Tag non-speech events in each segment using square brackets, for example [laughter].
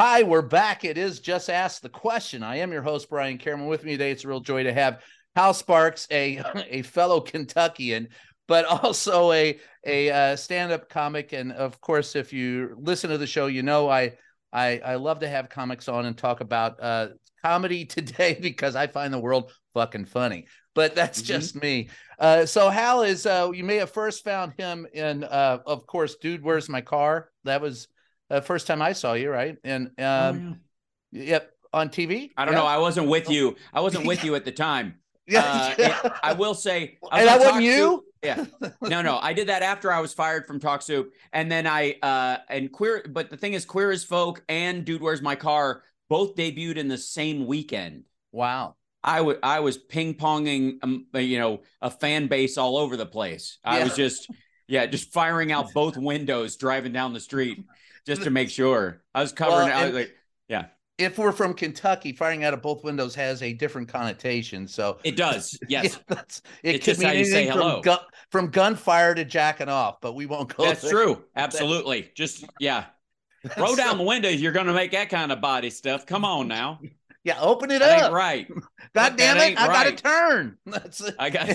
Hi, we're back. It is Just Ask the Question. I am your host, Brian Karem. With me today, it's a real joy to have Hal Sparks, a, [laughs] a fellow Kentuckian, but also a, a uh, stand-up comic. And of course, if you listen to the show, you know I I, I love to have comics on and talk about uh, comedy [laughs] today because I find the world fucking funny. But that's mm-hmm. just me. Uh, so Hal is uh, you may have first found him in uh, of course, dude, where's my car? That was the first time I saw you, right? And um, oh, yeah. yep, on TV. I don't yeah. know. I wasn't with you. I wasn't with [laughs] you at the time. [laughs] Yeah, uh, it, I will say, I [laughs] and I wasn't you. yeah, no, no, I did that after I was fired from Talk Soup, and then I uh and queer. But the thing is, Queer as Folk and Dude, Where's My Car both debuted in the same weekend. Wow. I would I was ping ponging, um, you know, a fan base all over the place. I yeah. was just, yeah, just firing out both windows driving down the street just to make sure. I was covering. Well, I was like, yeah if we're from Kentucky, firing out of both windows has a different connotation. So it does. [laughs] Yes, yeah, it it's could mean anything from, gun, from gunfire to jacking off, but we won't go. That's there. true. [laughs] Absolutely. Just yeah, [laughs] roll down the windows. You're going to make that kind of body stuff. Come on now. Yeah, open it that up. right. God damn it! I right. got to turn. That's it. I got.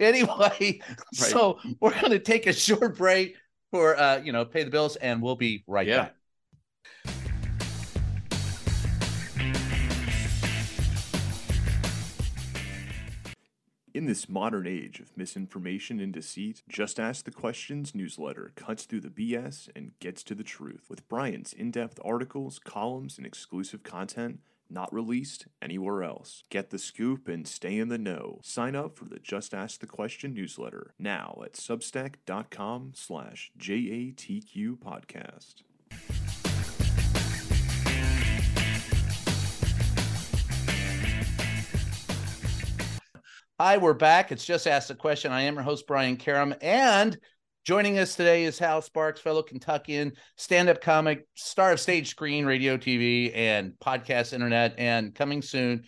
anyway, right. so we're going to take a short break for uh, you know, pay the bills, and we'll be right yeah. back. In this modern age of misinformation and deceit, Just Ask the Questions newsletter cuts through the BS and gets to the truth with Brian's in depth articles, columns, and exclusive content not released anywhere else. Get the scoop and stay in the know. Sign up for the Just Ask the Question newsletter now at substack.com slash JATQ podcast. Hi, we're back. It's just asked the question. I am your host, Brian Karem, and joining us today is Hal Sparks, fellow Kentuckian, stand-up comic, star of stage, screen, radio, TV, and podcast, internet, and coming soon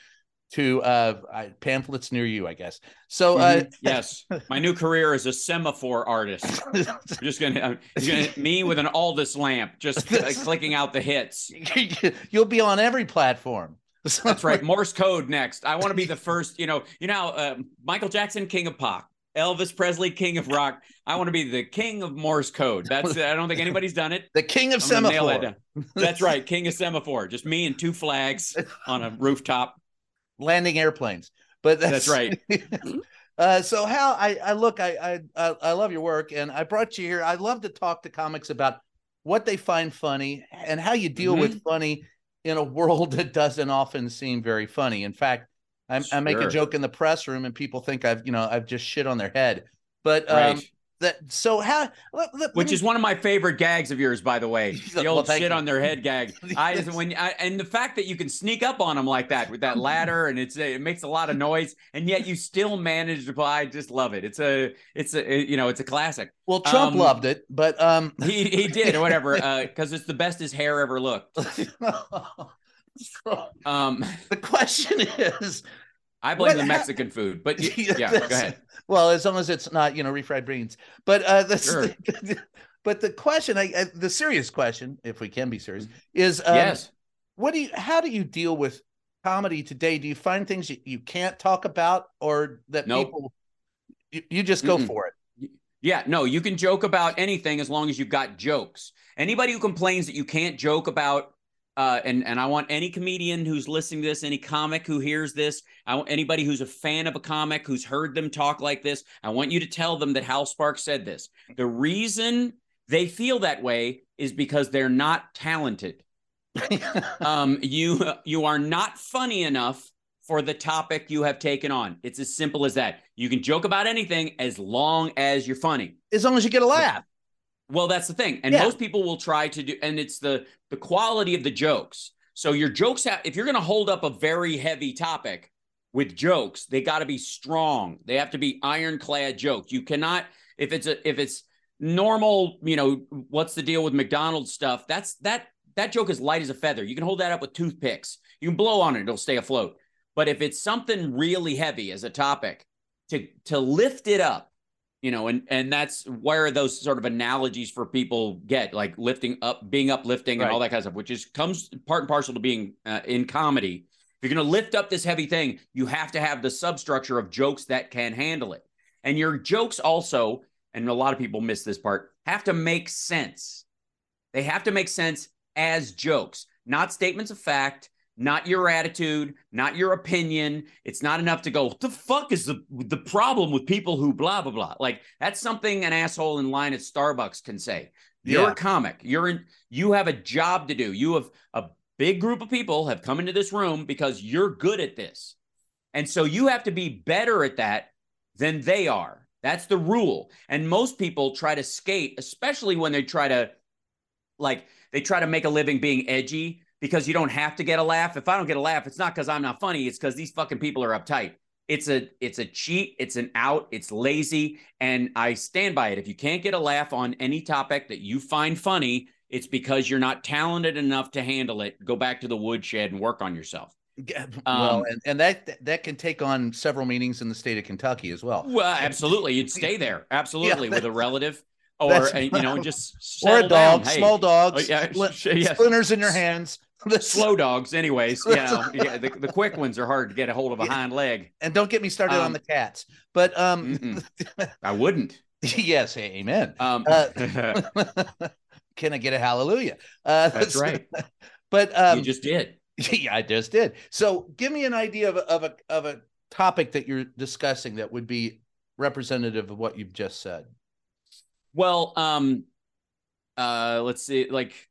to uh, pamphlets near you, I guess. So, uh, mm-hmm. [laughs] yes, my new career is a semaphore artist. I'm just gonna, I'm gonna me with an Aldis lamp, just [laughs] clicking out the hits. [laughs] You'll be on every platform. That's right. Morse code next. I want to be the first. You know, you know, uh, Michael Jackson, king of pop. Elvis Presley, king of rock. I want to be the king of Morse code. That's I don't think anybody's done it. [laughs] The king of I'm semaphore. That's right, king of semaphore. Just me and two flags on a rooftop, landing airplanes. But that's, that's right. [laughs] uh, so Hal, I, I look, I, I I love your work, and I brought you here. I love to talk to comics about what they find funny and how you deal mm-hmm. with funny in a world [laughs] that doesn't often seem very funny. In fact, I, sure. I make a joke in the press room and people think I've, you know, I've just shit on their head. But um, right that so how let, let, which is one of my favorite gags of yours by the way [laughs] the old well, shit you. on their head gag [laughs] i when I, and the fact that you can sneak up on them like that with that ladder and it's it makes a lot of noise and yet you still manage to i just love it it's a it's a you know it's a classic well trump um, loved it but um [laughs] he he did or whatever uh because it's the best his hair ever looked um the question is I blame what, the Mexican food, but [laughs] yeah, go ahead. Well, as long as it's not, you know, refried beans. But uh, the, sure. the, [laughs] but the question, I, uh, the serious question, if we can be serious, is um, yes. What do you? How do you deal with comedy today, do you find things you, you can't talk about or that nope. people you, you just go Mm-mm. for it? Yeah, no, you can joke about anything as long as you've got jokes. Anybody who complains that you can't joke about uh, and and I want any comedian who's listening to this, any comic who hears this, I want anybody who's a fan of a comic who's heard them talk like this, I want you to tell them that Hal Sparks said this. The reason they feel that way is because they're not talented. [laughs] um, you you are not funny enough for the topic you have taken on. It's as simple as that. You can joke about anything as long as you're funny. As long as you get a laugh. Well, that's the thing. And yeah. most people will try to do and it's the the quality of the jokes. So your jokes have if you're going to hold up a very heavy topic with jokes, they got to be strong. They have to be ironclad jokes. You cannot if it's a if it's normal, you know, what's the deal with McDonald's stuff? That's that that joke is light as a feather. You can hold that up with toothpicks. You can blow on it, it'll stay afloat. But if it's something really heavy as a topic, to to lift it up, you know, and and that's where those sort of analogies for people get like lifting up, being uplifting, right. and all that kind of stuff, which is comes part and parcel to being uh, in comedy. If you're going to lift up this heavy thing, you have to have the substructure of jokes that can handle it, and your jokes also, and a lot of people miss this part, have to make sense. They have to make sense as jokes, not statements of fact, not your attitude, not your opinion. It's not enough to go, what the fuck is the, the problem with people who blah, blah, blah. Like that's something an asshole in line at Starbucks can say. You're yeah. a comic. You're in, you have a job to do. You have a big group of people have come into this room because you're good at this. And so you have to be better at that than they are. That's the rule. And most people try to skate, especially when they try to like they try to make a living being edgy because you don't have to get a laugh. If I don't get a laugh, it's not because I'm not funny. It's because these fucking people are uptight. It's a it's a cheat. It's an out. It's lazy, and I stand by it. If you can't get a laugh on any topic that you find funny, it's because you're not talented enough to handle it. Go back to the woodshed and work on yourself. Well, um, and, and that that can take on several meanings in the state of Kentucky as well. Well, absolutely, you'd stay there [laughs] absolutely yeah, with a relative or you know [laughs] just or a dog, hey, small dogs, oh, yeah, [laughs] yeah. splinters in your hands. [laughs] The slow dogs, anyways. [laughs] You know, yeah, the, the quick ones are hard to get a hold of a hind leg. And don't get me started um, on the cats. But um, [laughs] I wouldn't. yes, amen. Um, uh, can I get a hallelujah? Uh, that's right. But um, you just did. Yeah, I just did. So, give me an idea of a, of a of a topic that you're discussing that would be representative of what you've just said. Well, um, uh, let's see, like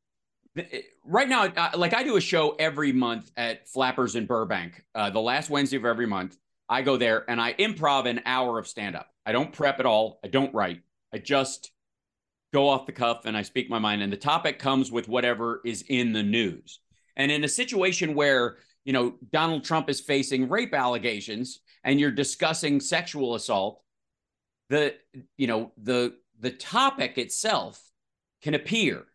right now, like I do a show every month at Flappers in Burbank, uh, the last Wednesday of every month. I go there and I improv an hour of stand up. I don't prep at all. I don't write. I just go off the cuff and I speak my mind. And the topic comes with whatever is in the news. And in a situation where, you know, Donald Trump is facing rape allegations and you're discussing sexual assault, the, you know, the the topic itself can appear.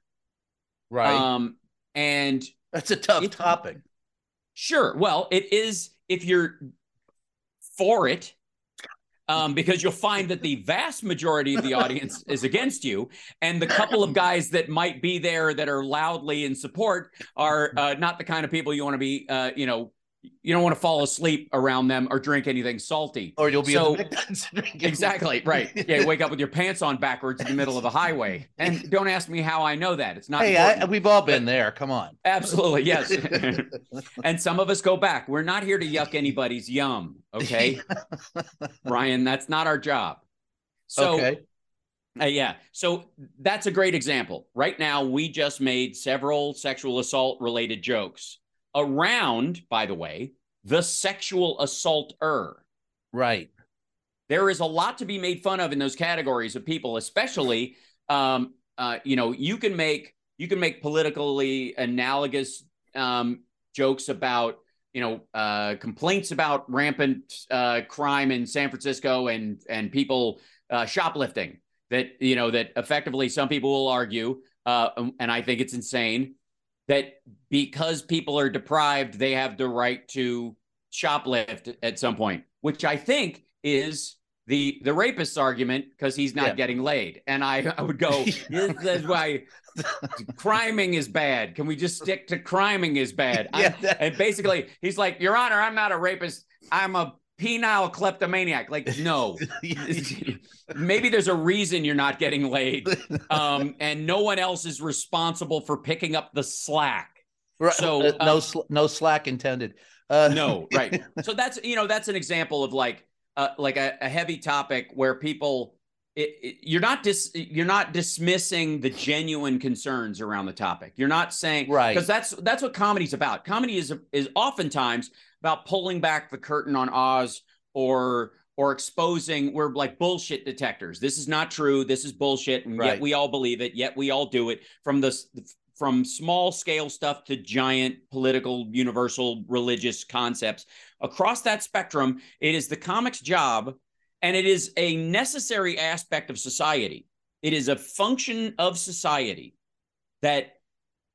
Right. Um, and that's a tough it, topic. Sure. Well, it is if you're for it, um, because you'll find that the vast majority of the audience is against you, and the couple of guys that might be there that are loudly in support are uh, not the kind of people you want to be, uh, you know, you don't want to fall asleep around them or drink anything salty. Or you'll be so, [laughs] exactly right. Yeah, wake up with your pants on backwards in the middle of the highway. And don't ask me how I know that. It's not. Hey, I, we've all been there. Come on. Absolutely, yes. [laughs] and some of us go back. We're not here to yuck anybody's yum. Okay, [laughs] Ryan, that's not our job. So. Okay. Uh, yeah. So that's a great example. Right now, we just made several sexual assault related jokes around, by the way, the sexual assaulter. Right. There is a lot to be made fun of in those categories of people, especially, um, uh, you know, you can make you can make politically analogous um, jokes about you know uh, complaints about rampant uh, crime in San Francisco and and people uh, shoplifting that you know that effectively some people will argue uh, and I think it's insane that because people are deprived, they have the right to shoplift at some point, which I think is the the rapist's argument because he's not Yeah. getting laid, and I I would go [laughs] this is why criming is bad. Can we just stick to criming is bad? [laughs] Yeah, that- and basically, he's like, Your Honor, I'm not a rapist. I'm a penile kleptomaniac. Like, no. [laughs] [laughs] Maybe there's a reason you're not getting laid, um, [laughs] and no one else is responsible for picking up the slack. Right, So, uh, no um, sl- no slack intended. Uh, No, right. so that's you know that's an example of like uh, like a, a heavy topic where people it, it- you're not dis you're not dismissing the genuine concerns around the topic. You're not saying Right. because that's that's what comedy's about. Comedy is is oftentimes about pulling back the curtain on Oz or or exposing we're like bullshit detectors. This is not true. This is bullshit, and Right. yet we all believe it. Yet we all do it from the from small scale stuff to giant political, universal, religious concepts. Across that spectrum, it is the comic's job, and it is a necessary aspect of society. It is a function of society that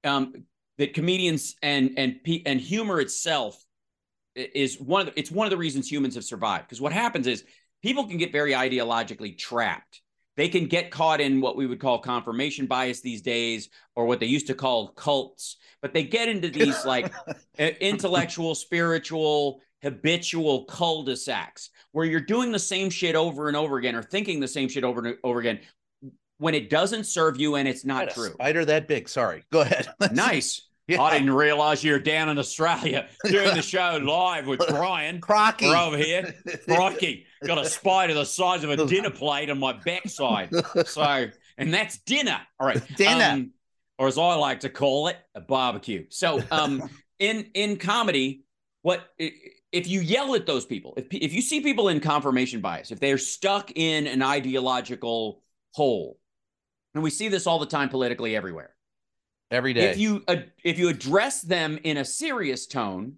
um, that comedians and and and humor itself is one of the, it's one of the reasons humans have survived. Because what happens is people can get very ideologically trapped. They can get caught in what we would call confirmation bias these days, or what they used to call cults. But they get into these [laughs] like intellectual, spiritual, habitual cul-de-sacs where you're doing the same shit over and over again, or thinking the same shit over and over again when it doesn't serve you and it's not true. Spider that big. Sorry. Go ahead. [laughs] Nice. [laughs] Yeah. I didn't realize you were down in Australia [laughs] doing the show live with Brian. [laughs] Crocky. We're over here. Crikey, got a spider the size of a dinner plate on my backside. So, and that's dinner. All right. Dinner. Um, or as I like to call it, a barbecue. So, um, in in comedy, what if you yell at those people? If if you see people in confirmation bias, if they're stuck in an ideological hole, and we see this all the time politically everywhere Every day. if you uh, if you address them in a serious tone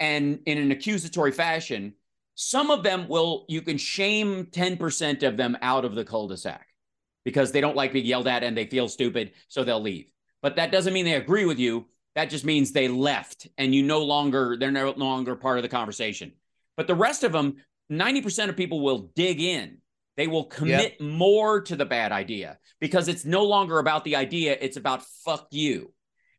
and in an accusatory fashion some of them will you can shame 10% of them out of the cul-de-sac because they don't like being yelled at and they feel stupid so they'll leave. But that doesn't mean they agree with you. That just means they left and you no longer they're no longer part of the conversation. But the rest of them 90% of people will dig in they will commit more to the bad idea because it's no longer about the idea it's about fuck you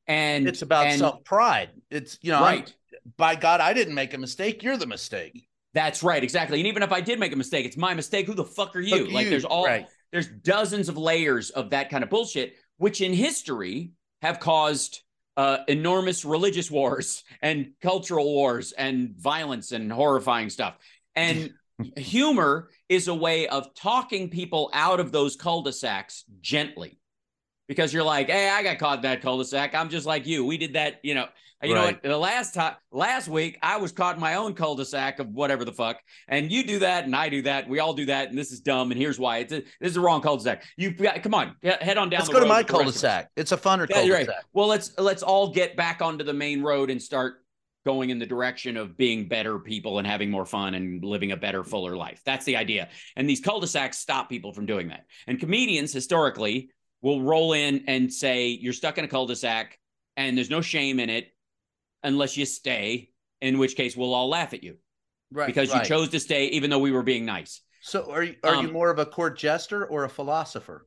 and it's about and self pride. It's you know, I'm- right by God, I didn't make a mistake. You're the mistake. that's right exactly and even if i did make a mistake it's my mistake who the fuck are you Fuck like you, there's all right. there's dozens of layers of that kind of bullshit which in history have caused uh, enormous religious [laughs] wars and cultural wars and violence and horrifying stuff and humor is a way of talking people out of those cul-de-sacs gently. Because you're like hey i got caught in that cul-de-sac. I'm just like you. We did that you know. You know what? The last time last week i was caught in my own cul-de-sac of whatever the fuck. And you do that and i do that we all do that and this is dumb and here's why. It's a, this is the wrong cul-de-sac. You got come on head on down Let's go to my with the rest of us. cul-de-sac. It's a funner Yeah, cul-de-sac. right. Well, let's let's all get back onto the main road and start going in the direction of being better people and having more fun and living a better, fuller life. That's the idea. And these cul-de-sacs stop people from doing that. And comedians historically will roll in and say, "You're stuck in a cul-de-sac, and there's no shame in it unless you stay." In which case, we'll all laugh at you Right. because right. you chose to stay, even though we were being nice. So are you are you Um, more of a court jester or a philosopher?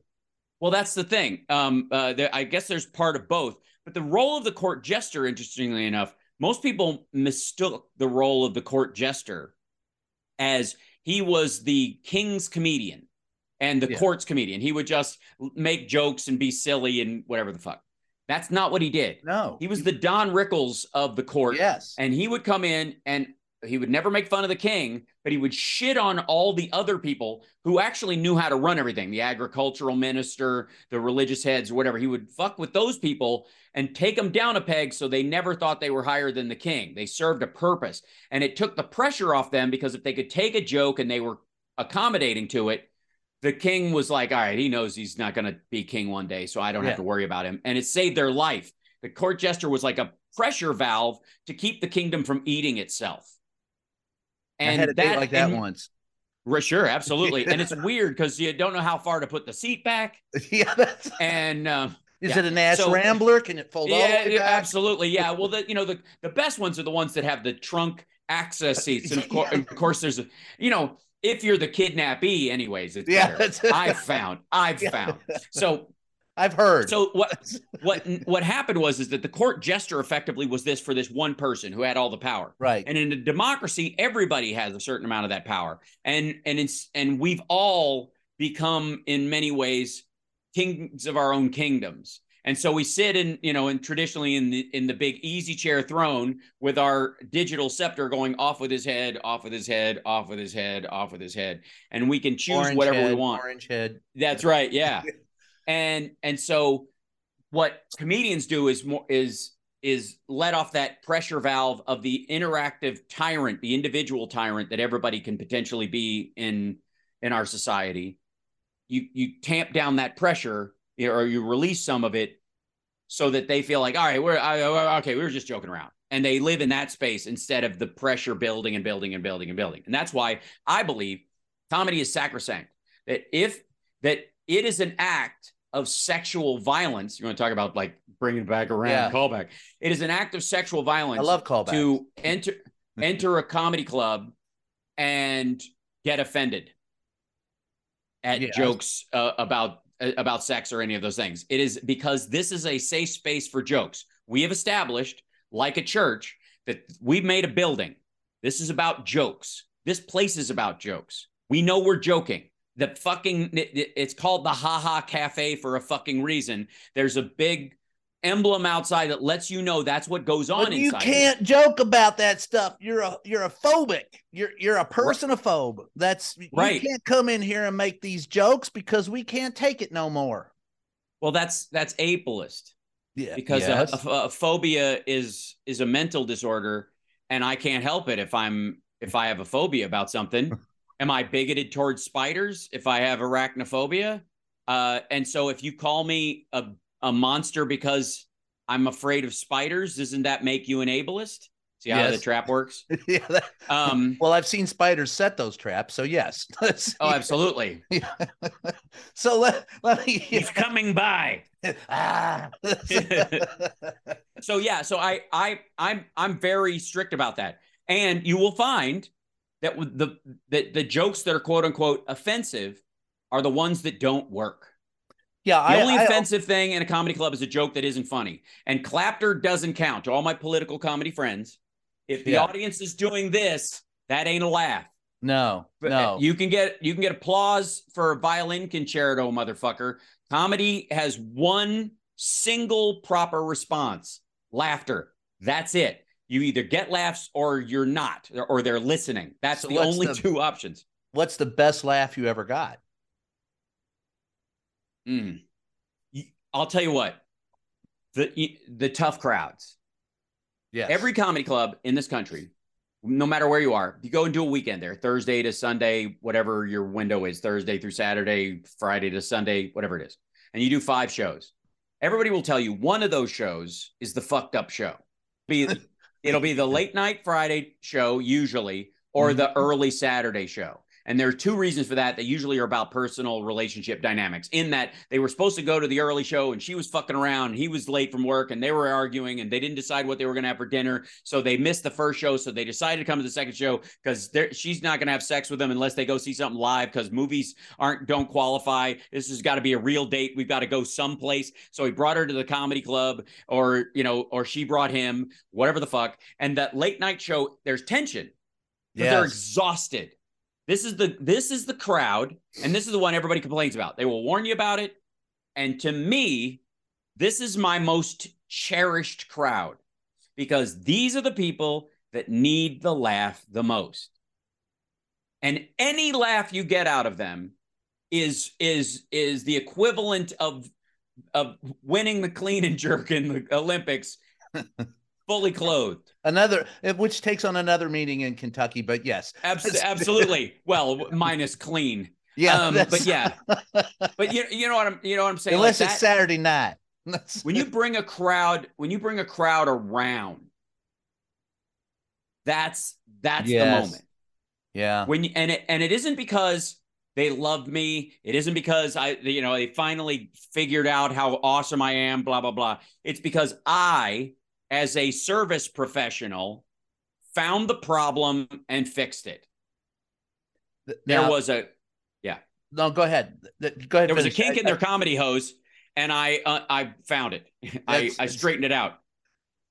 Well, that's the thing. Um, uh, there, I guess there's part of both. But the role of the court jester, interestingly enough, most people mistook the role of the court jester as he was the king's comedian and the Yeah. court's comedian. He would just make jokes and be silly and whatever the fuck. That's not what he did. No. He was the Don Rickles of the court. Yes. And he would come in and he would never make fun of the king, but he would shit on all the other people who actually knew how to run everything the agricultural minister, the religious heads, or whatever. He would fuck with those people and take them down a peg so they never thought they were higher than the king. They served a purpose. And it took the pressure off them because if they could take a joke and they were accommodating to it, the king was like, all right, he knows he's not going to be king one day, so I don't Yeah. have to worry about him. And it saved their life. The court jester was like a pressure valve to keep the kingdom from eating itself. I had a date like that and- once. Sure, absolutely. and it's [laughs] weird because you don't know how far to put the seat back. [laughs] yeah. That's, [laughs] And um, is yeah. it an ass So- rambler? Can it fold yeah, way yeah, back? absolutely. Yeah. Well, the you know the the best ones are the ones that have the trunk access seats, and of, Yeah. of course there's a you know if you're the kidnappee, anyways, it's yeah, better. I've found. I've yeah. found. So I've heard. So what what what happened was is that the court jester effectively was this for this one person who had all the power. Right. And in a democracy, everybody has a certain amount of that power. And and it's and we've all become in many ways kings of our own kingdoms. And so we sit in, you know, and traditionally in the in the big easy chair throne with our digital scepter going off with his head, off with his head, off with his head, off with his head, and we can choose orange whatever head, we want. Orange head. That's right. Yeah. And and so what comedians do is more is is let off that pressure valve of the interactive tyrant, the individual tyrant that everybody can potentially be in in our society. You you tamp down that pressure or you release some of it so that they feel like, all right, we're I, okay, we were just joking around. And they live in that space instead of the pressure building and building and building and building. And that's why I believe comedy is sacrosanct. That if that it is an act of sexual violence. You want to talk about like bringing back around yeah. callback? It is an act of sexual violence. I love callback to enter [laughs] enter a comedy club and get offended at yeah. jokes uh, about uh, about sex or any of those things. It is because this is a safe space for jokes. We have established, like a church, that we've made a building. This is about jokes. This place is about jokes. We know we're joking the fucking it's called the haha cafe for a fucking reason. There's a big emblem outside that lets you know that's what goes on but you can't here. joke about that stuff. You're a you're a phobic. You're you're a personophobe. Right. that's right. you can't come in here and make these jokes because we can't take it no more. Well that's that's ableist. Yeah. Because yes. a, a, a phobia is is a mental disorder and i can't help it if i'm if i have a phobia about something [laughs] am I bigoted towards spiders if I have arachnophobia? Uh, and so if you call me a, a monster because I'm afraid of spiders, doesn't that make you an ableist? See how yes. the trap works? [laughs] yeah. That, um, [laughs] well, I've seen spiders set those traps, so yes. [laughs] oh, absolutely. Yeah. so let, let me. He's coming by. ah. so yeah, so I I I'm I'm very strict about that, and you will find that the that the jokes that are quote unquote offensive are the ones that don't work. Yeah, the I, only I, offensive I, thing in a comedy club is a joke that isn't funny, and clapter doesn't count. To all my political comedy friends, if the yeah. audience is doing this, that ain't a laugh. No, no. Uh, you can get you can get applause for a violin concerto, motherfucker. Comedy has one single proper response: laughter. That's it. You either get laughs or you're not, or they're listening. That's so the only the, two options. What's the best laugh you ever got? Mm. I'll tell you what. The the tough crowds. Yeah. Every comedy club in this country, no matter where you are, you go and do a weekend there, Thursday to Sunday, whatever your window is, Thursday through Saturday, Friday to Sunday, whatever it is, and you do five shows. Everybody will tell you one of those shows is the fucked up show. Be [laughs] It'll be the late night Friday show, usually, or mm-hmm. the early Saturday show. And there are two reasons for that. They usually are about personal relationship dynamics. In that they were supposed to go to the early show and she was fucking around and he was late from work and they were arguing and they didn't decide what they were going to have for dinner. So they missed the first show. So they decided to come to the second show because she's not going to have sex with them unless they go see something live because movies aren't don't qualify. This has got to be a real date. We've got to go someplace. So he brought her to the comedy club or you know or she brought him whatever the fuck. And that late night show, there's tension. Yes. They're exhausted this is the this is the crowd, and this is the one everybody complains about. They will warn you about it. And to me, this is my most cherished crowd because these are the people that need the laugh the most. And any laugh you get out of them is is is the equivalent of of winning the clean and jerk in the Olympics [laughs] fully clothed. Another, which takes on another meaning in Kentucky, but yes, Abs- absolutely. [laughs] well, minus clean. Yeah, um, but yeah, [laughs] but you, you know what I'm you know what I'm saying. Unless like it's that, Saturday night. [laughs] when you bring a crowd, when you bring a crowd around, that's that's yes. the moment. Yeah. When you, and it and it isn't because they love me. It isn't because I, you know, they finally figured out how awesome I am. Blah blah blah. It's because I as a service professional, found the problem and fixed it. there was a yeah. No, go ahead. Go ahead. There was a kink in their comedy hose, and I uh, I found it. [laughs] I, I straightened it out.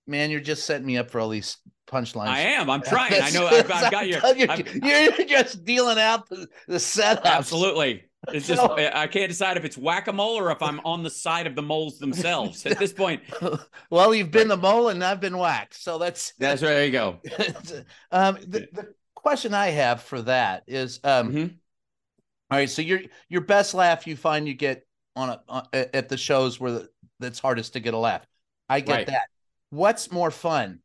Man, you're just setting me up for all these punchlines. I am. I'm [laughs] trying. I know. I've, I've got [laughs] you. You're, you're, just dealing out the, the setup. Absolutely. It's [laughs] just I can't decide if it's whack a mole or if I'm on the side of the moles themselves at this point. [laughs] well, you've been the mole and I've been whacked, so that's [laughs] that's right. There you go. um, the, the, question I have for that is, um, mm-hmm. all right. So your your best laugh you find you get on a on, at the shows where the, that's hardest to get a laugh. I get right. that. What's more fun?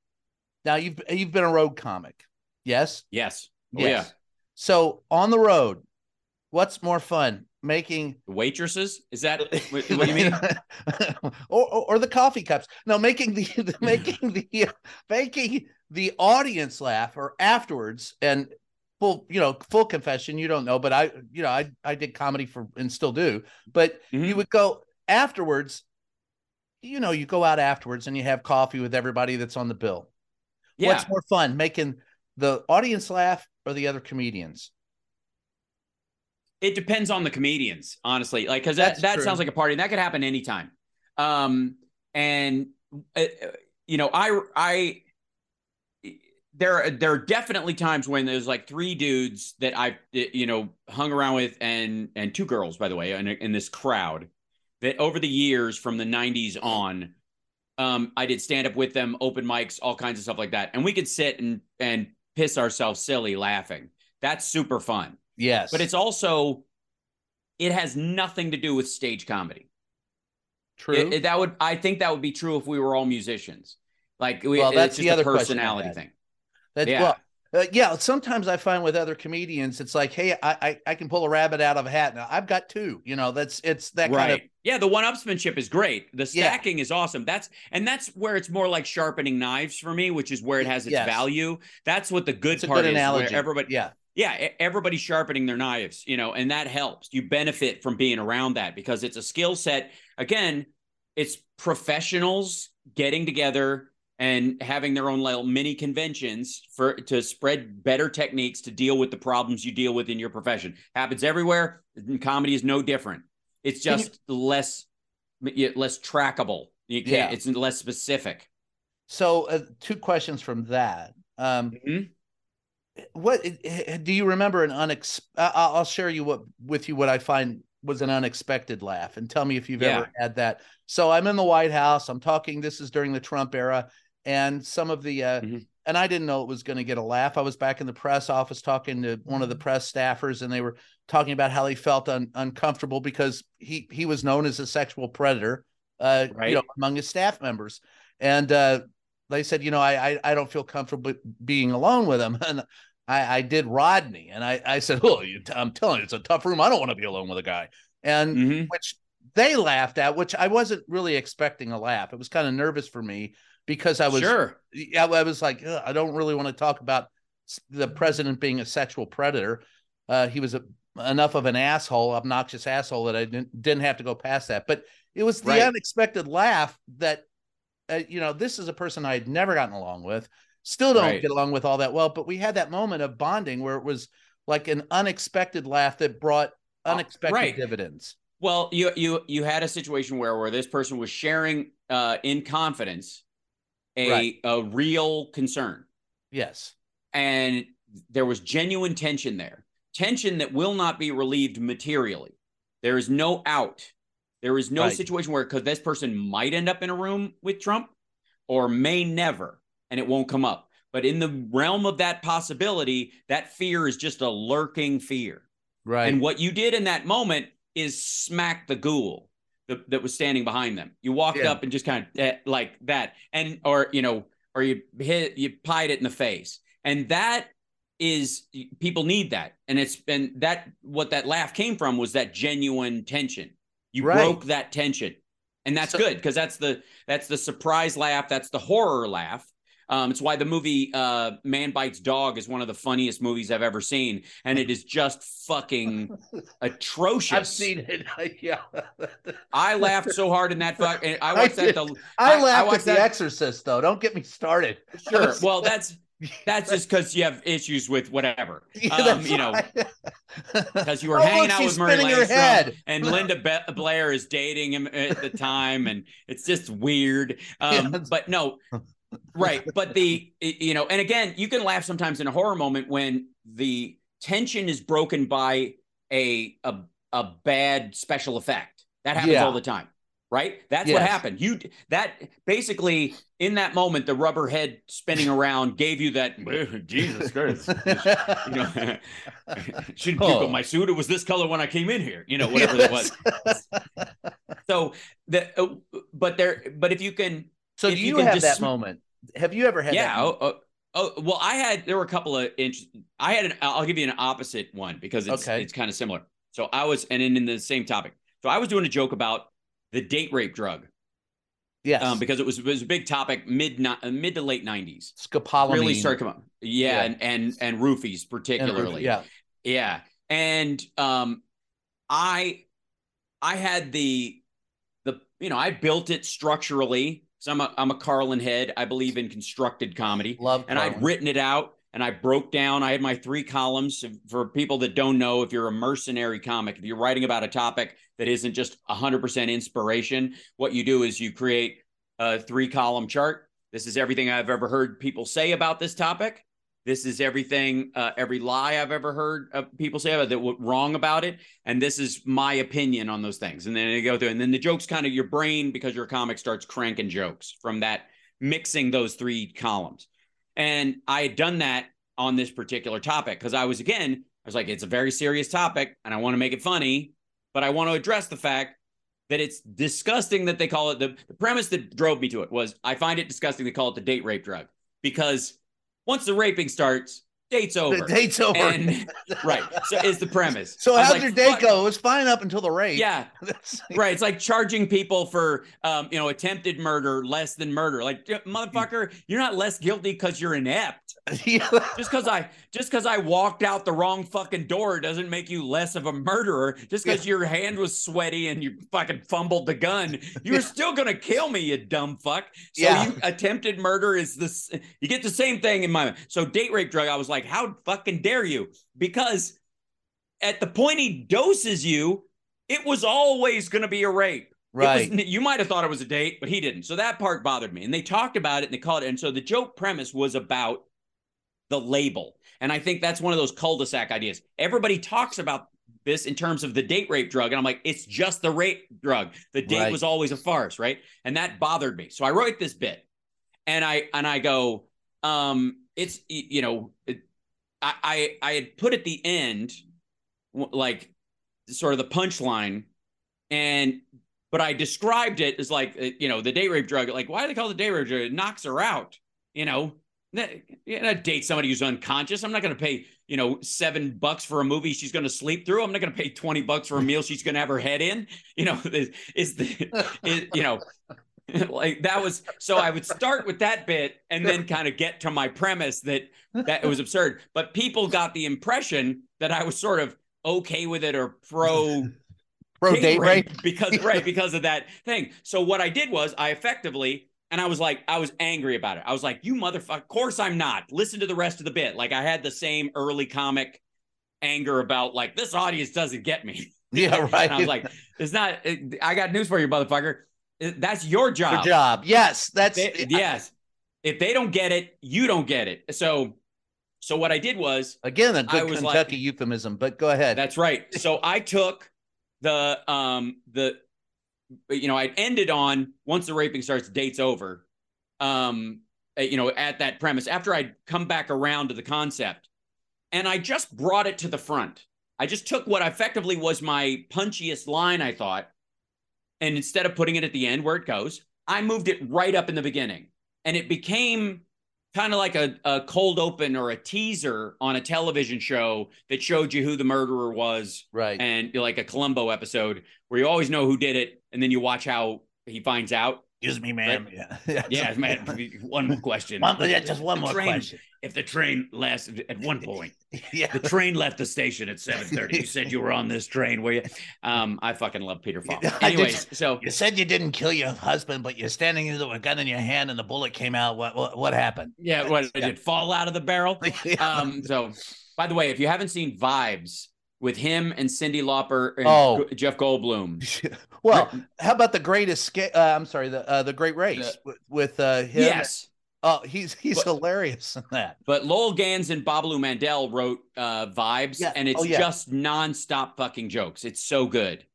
Now you've you've been a road comic, yes? Yes. Oh, yes. Yeah. So on the road, what's more fun? Making waitresses? Is that [laughs] what, you mean? [laughs] or, or, or the coffee cups? No, making the, [laughs] the making the making the audience laugh or afterwards and full you know full confession you don't know but i you know i i did comedy for and still do but mm-hmm. you would go afterwards you know, you go out afterwards and you have coffee with everybody that's on the bill. Yeah. What's more fun, making the audience laugh or the other comedians? It depends on the comedians, honestly. Like, because that, that sounds like a party, and that could happen anytime. Um, and uh, you know, I I there there are definitely times when there's like three dudes that I've you know hung around with, and and two girls, by the way, in, in this crowd that over the years from the 90s on um, I did stand up with them, open mics, all kinds of stuff like that. And we could sit and and piss ourselves silly laughing. That's super fun. Yes. But it's also it has nothing to do with stage comedy. True. It, it, that would I think that would be true if we were all musicians. Like we, well, that's the other personality thing. That's yeah. well, uh, yeah, sometimes I find with other comedians, it's like, hey, I, I, I can pull a rabbit out of a hat. Now I've got two. You know, that's it's that right. kind of yeah. The one-upsmanship is great. The stacking yeah. is awesome. That's and that's where it's more like sharpening knives for me, which is where it has its yes. value. That's what the good it's part good is. Analogy. everybody, yeah, yeah, everybody's sharpening their knives, you know, and that helps. You benefit from being around that because it's a skill set. Again, it's professionals getting together and having their own little mini conventions for to spread better techniques to deal with the problems you deal with in your profession. Happens everywhere. comedy is no different. It's just you, less less trackable. You can't. Yeah. It's less specific. So, uh, two questions from that. Um, mm-hmm. What do you remember? An unex? I'll share you what with you what I find was an unexpected laugh, and tell me if you've yeah. ever had that. So I'm in the White House. I'm talking. This is during the Trump era, and some of the uh, mm-hmm. and I didn't know it was going to get a laugh. I was back in the press office talking to one of the press staffers, and they were talking about how he felt un- uncomfortable because he he was known as a sexual predator, uh, right. you know, among his staff members, and uh, they said, you know, I, I I don't feel comfortable being alone with him, [laughs] and I, I did Rodney, and I I said, oh, I'm telling you, it's a tough room. I don't want to be alone with a guy, and mm-hmm. which they laughed at, which I wasn't really expecting a laugh. It was kind of nervous for me because I was sure. I, I was like, I don't really want to talk about the president being a sexual predator. Uh, he was a, enough of an asshole, obnoxious asshole that I didn't, didn't have to go past that. But it was the right. unexpected laugh that, uh, you know, this is a person I had never gotten along with. Still don't right. get along with all that well, but we had that moment of bonding where it was like an unexpected laugh that brought oh, unexpected right. dividends. Well, you you you had a situation where where this person was sharing uh, in confidence a right. a real concern. Yes. And there was genuine tension there. Tension that will not be relieved materially. There is no out. There is no situation where because this person might end up in a room with Trump or may never, and it won't come up. But in the realm of that possibility, that fear is just a lurking fear. Right. And what you did in that moment is smack the ghoul that, that was standing behind them. You walked yeah. up and just kind of eh, like that, and or you know, or you hit you pied it in the face, and that is people need that, and it's been that what that laugh came from was that genuine tension. You right. broke that tension, and that's so, good because that's the that's the surprise laugh, that's the horror laugh, um, it's why the movie uh, Man Bites Dog is one of the funniest movies I've ever seen, and it is just fucking [laughs] atrocious. I've seen it. [laughs] yeah, I laughed so hard in that fuck. I watched I that. The, I, I laughed I at The that. Exorcist, though. Don't get me started. Sure. [laughs] Well, that's That's just because you have issues with whatever. Yeah, um, you know, because you were oh, hanging out with Murray Langstrom and Linda Be- Blair is dating him at the time, and it's just weird. Um, yeah. But no, right. But the, you know, and again, you can laugh sometimes in a horror moment when the tension is broken by a, a, a bad special effect. That happens yeah. all the time right? That's yes. what happened. You that basically in that moment, the rubber head spinning around gave you that Jesus Christ. [laughs] you know, [laughs] shouldn't puke oh. my suit. It was this color when I came in here. You know, whatever yes. that was. so the uh, but there, but if you can, so do you, you have just, that moment? Have you ever had? Yeah. Oh, oh, oh, well, I had. There were a couple of inch. I had. An, I'll give you an opposite one because it's okay. it's kind of similar. So I was, and in, in the same topic. So I was doing a joke about the date rape drug. Yes, um, because it was it was a big topic mid uh, mid to late nineties. Scopolamine, really started. Yeah, yeah, and and and roofies particularly. And, yeah, yeah, and um, I I had the the you know I built it structurally. So I'm a I'm a Carlin head. I believe in constructed comedy. Love, and I'd written it out and I broke down. I had my three columns for people that don't know. If you're a mercenary comic, if you're writing about a topic that isn't just 100% inspiration, what you do is you create a three column chart. This is everything I've ever heard people say about this topic. This is everything, uh, every lie I've ever heard uh, people say about that were wrong about it, and this is my opinion on those things. And then you go through, and then the jokes kind of your brain because your comic starts cranking jokes from that mixing those three columns. And I had done that on this particular topic because I was, again, I was like, it's a very serious topic and I want to make it funny, but I want to address the fact that it's disgusting that they call it the, the premise that drove me to it was I find it disgusting to call it the date rape drug because once the raping starts, date's over. The date's over. And, [laughs] right. So is the premise. So how'd like, your date go? It was fine up until the rape. Yeah. [laughs] right. It's like charging people for um, you know, attempted murder less than murder. Like motherfucker, you're not less guilty because you're inept. [laughs] just because I just because I walked out the wrong fucking door doesn't make you less of a murderer. Just because yeah. your hand was sweaty and you fucking fumbled the gun, you're yeah. still gonna kill me, you dumb fuck. So yeah. you attempted murder is this you get the same thing in my so date rape drug. I was like, how fucking dare you? Because at the point he doses you, it was always gonna be a rape. Right. Was, you might have thought it was a date, but he didn't. So that part bothered me. And they talked about it and they called it. And so the joke premise was about the label. And I think that's one of those cul-de-sac ideas. Everybody talks about this in terms of the date rape drug. And I'm like, it's just the rape drug. The date right. was always a farce, right? And that bothered me. So I wrote this bit and I and I go, um, it's you know, it, I, I I had put at the end like sort of the punchline and but I described it as like you know the date rape drug. Like why do they call it the date rape drug? It knocks her out. You know, yeah, date somebody who's unconscious. I'm not going to pay, you know, seven bucks for a movie she's going to sleep through. I'm not going to pay 20 bucks for a meal she's going to have her head in. You know, [laughs] is, is the, is, you know, [laughs] like that was so I would start with that bit and then kind of get to my premise that that it was absurd. But people got the impression that I was sort of okay with it or pro pro date [laughs] rape because right because of that thing. So what I did was I effectively and I was like, I was angry about it. I was like, you motherfucker. Of course I'm not. Listen to the rest of the bit. Like I had the same early comic anger about like this audience doesn't get me. [laughs] Yeah, right. [laughs] and I was like, it's not. I got news for you, motherfucker. That's your job. Your job. Yes, that's they, yes. If they don't get it, you don't get it. So, so what I did was again a good Kentucky like, euphemism. But go ahead. That's right. So I took the um the you know, I ended on once the raping starts, date's over. Um, uh, you know, at that premise after I'd come back around to the concept, and I just brought it to the front. I just took what effectively was my punchiest line, I thought, and instead of putting it at the end where it goes, I moved it right up in the beginning, and it became kind of like a, a cold open or a teaser on a television show that showed you who the murderer was. Right. And like a Columbo episode where you always know who did it. And then you watch how he finds out. Excuse me, ma'am. Right? Yeah. [laughs] yeah, man. One more question. One, yeah, just one more train, question. If the train left at one [laughs] point, yeah, the train left the station at seven thirty. You said you were on this train, were you? Um, I fucking love Peter Falk. [laughs] Anyways, so you said you didn't kill your husband, but you're standing there with a gun in your hand and the bullet came out. What what, what happened? Yeah, what did it fall out of the barrel? Um, so by the way, if you haven't seen Vibes with him and Cyndi Lauper and Oh. Jeff Goldblum, [laughs] well, how about the greatest? Sca- uh, I'm sorry, the uh, the Great Race with, with uh, him. yes. Oh, he's he's But- hilarious in that. But Lowell Ganz and Babaloo Mandel wrote uh, Vibes, Yeah. and it's Oh, yeah. just nonstop fucking jokes. It's so good.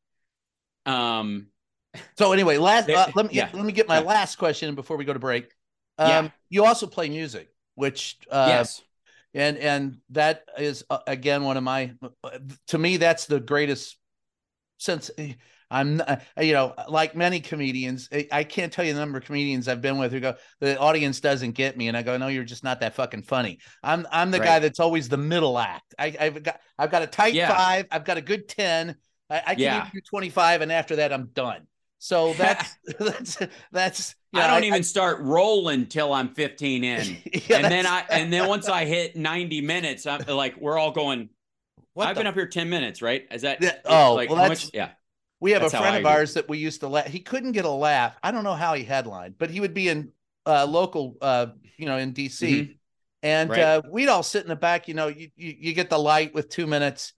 Um, So anyway, last There- uh, let me yeah. let me get my last question before we go to break. Um, Yeah. You also play music, which uh, yes, and and that is uh, again one of my to me that's the greatest since eh, i'm not- eh, you know like many comedians I- i can't tell you the number of comedians i've been with who go the audience doesn't get me and i go no you're just not that fucking funny i'm i'm the guy that's always the middle act I, i've got i've got a tight Yeah. five i've got a good 10 i, I can Yeah. do 25 and after that i'm done so [laughs] that's that's that's you I don't even start rolling till I'm 15 in, [laughs] Yeah, and then I and then once I hit 90 minutes, I'm like, we're all going. what I've the been up here 10 minutes, right? Is that Yeah, oh, like well, that's- much? Yeah, We have That's a friend I of ours that we used to laugh. He couldn't get a laugh. I don't know how he headlined, but he would be in uh, local, uh, you know, in DC, Mhm. and Right. uh, we'd all sit in the back. You know, you, you you get the light with two minutes,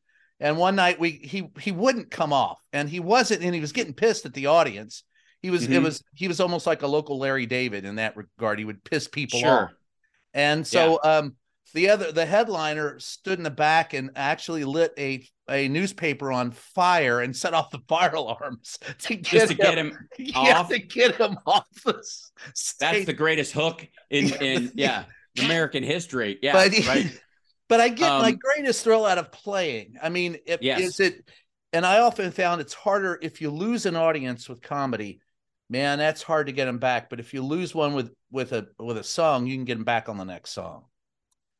and one night we he he wouldn't come off, and he wasn't, and he was getting pissed at the audience. He was it Mhm. was he was almost like a local Larry David in that regard. He would piss people off. And so um the other the headliner stood in the back and actually lit a a newspaper on fire and set off the [laughs] fire alarms to get Just to get him [laughs] yeah, off. to get him off the s- That's the greatest hook in in [laughs] yeah American history. Yeah, but right. But I get my Um, greatest thrill out of playing. I mean, if, Yes. is it and I often found it's harder if you lose an audience with comedy. Man, that's hard to get them back. But if you lose one with with a with a song, you can get them back on the next song.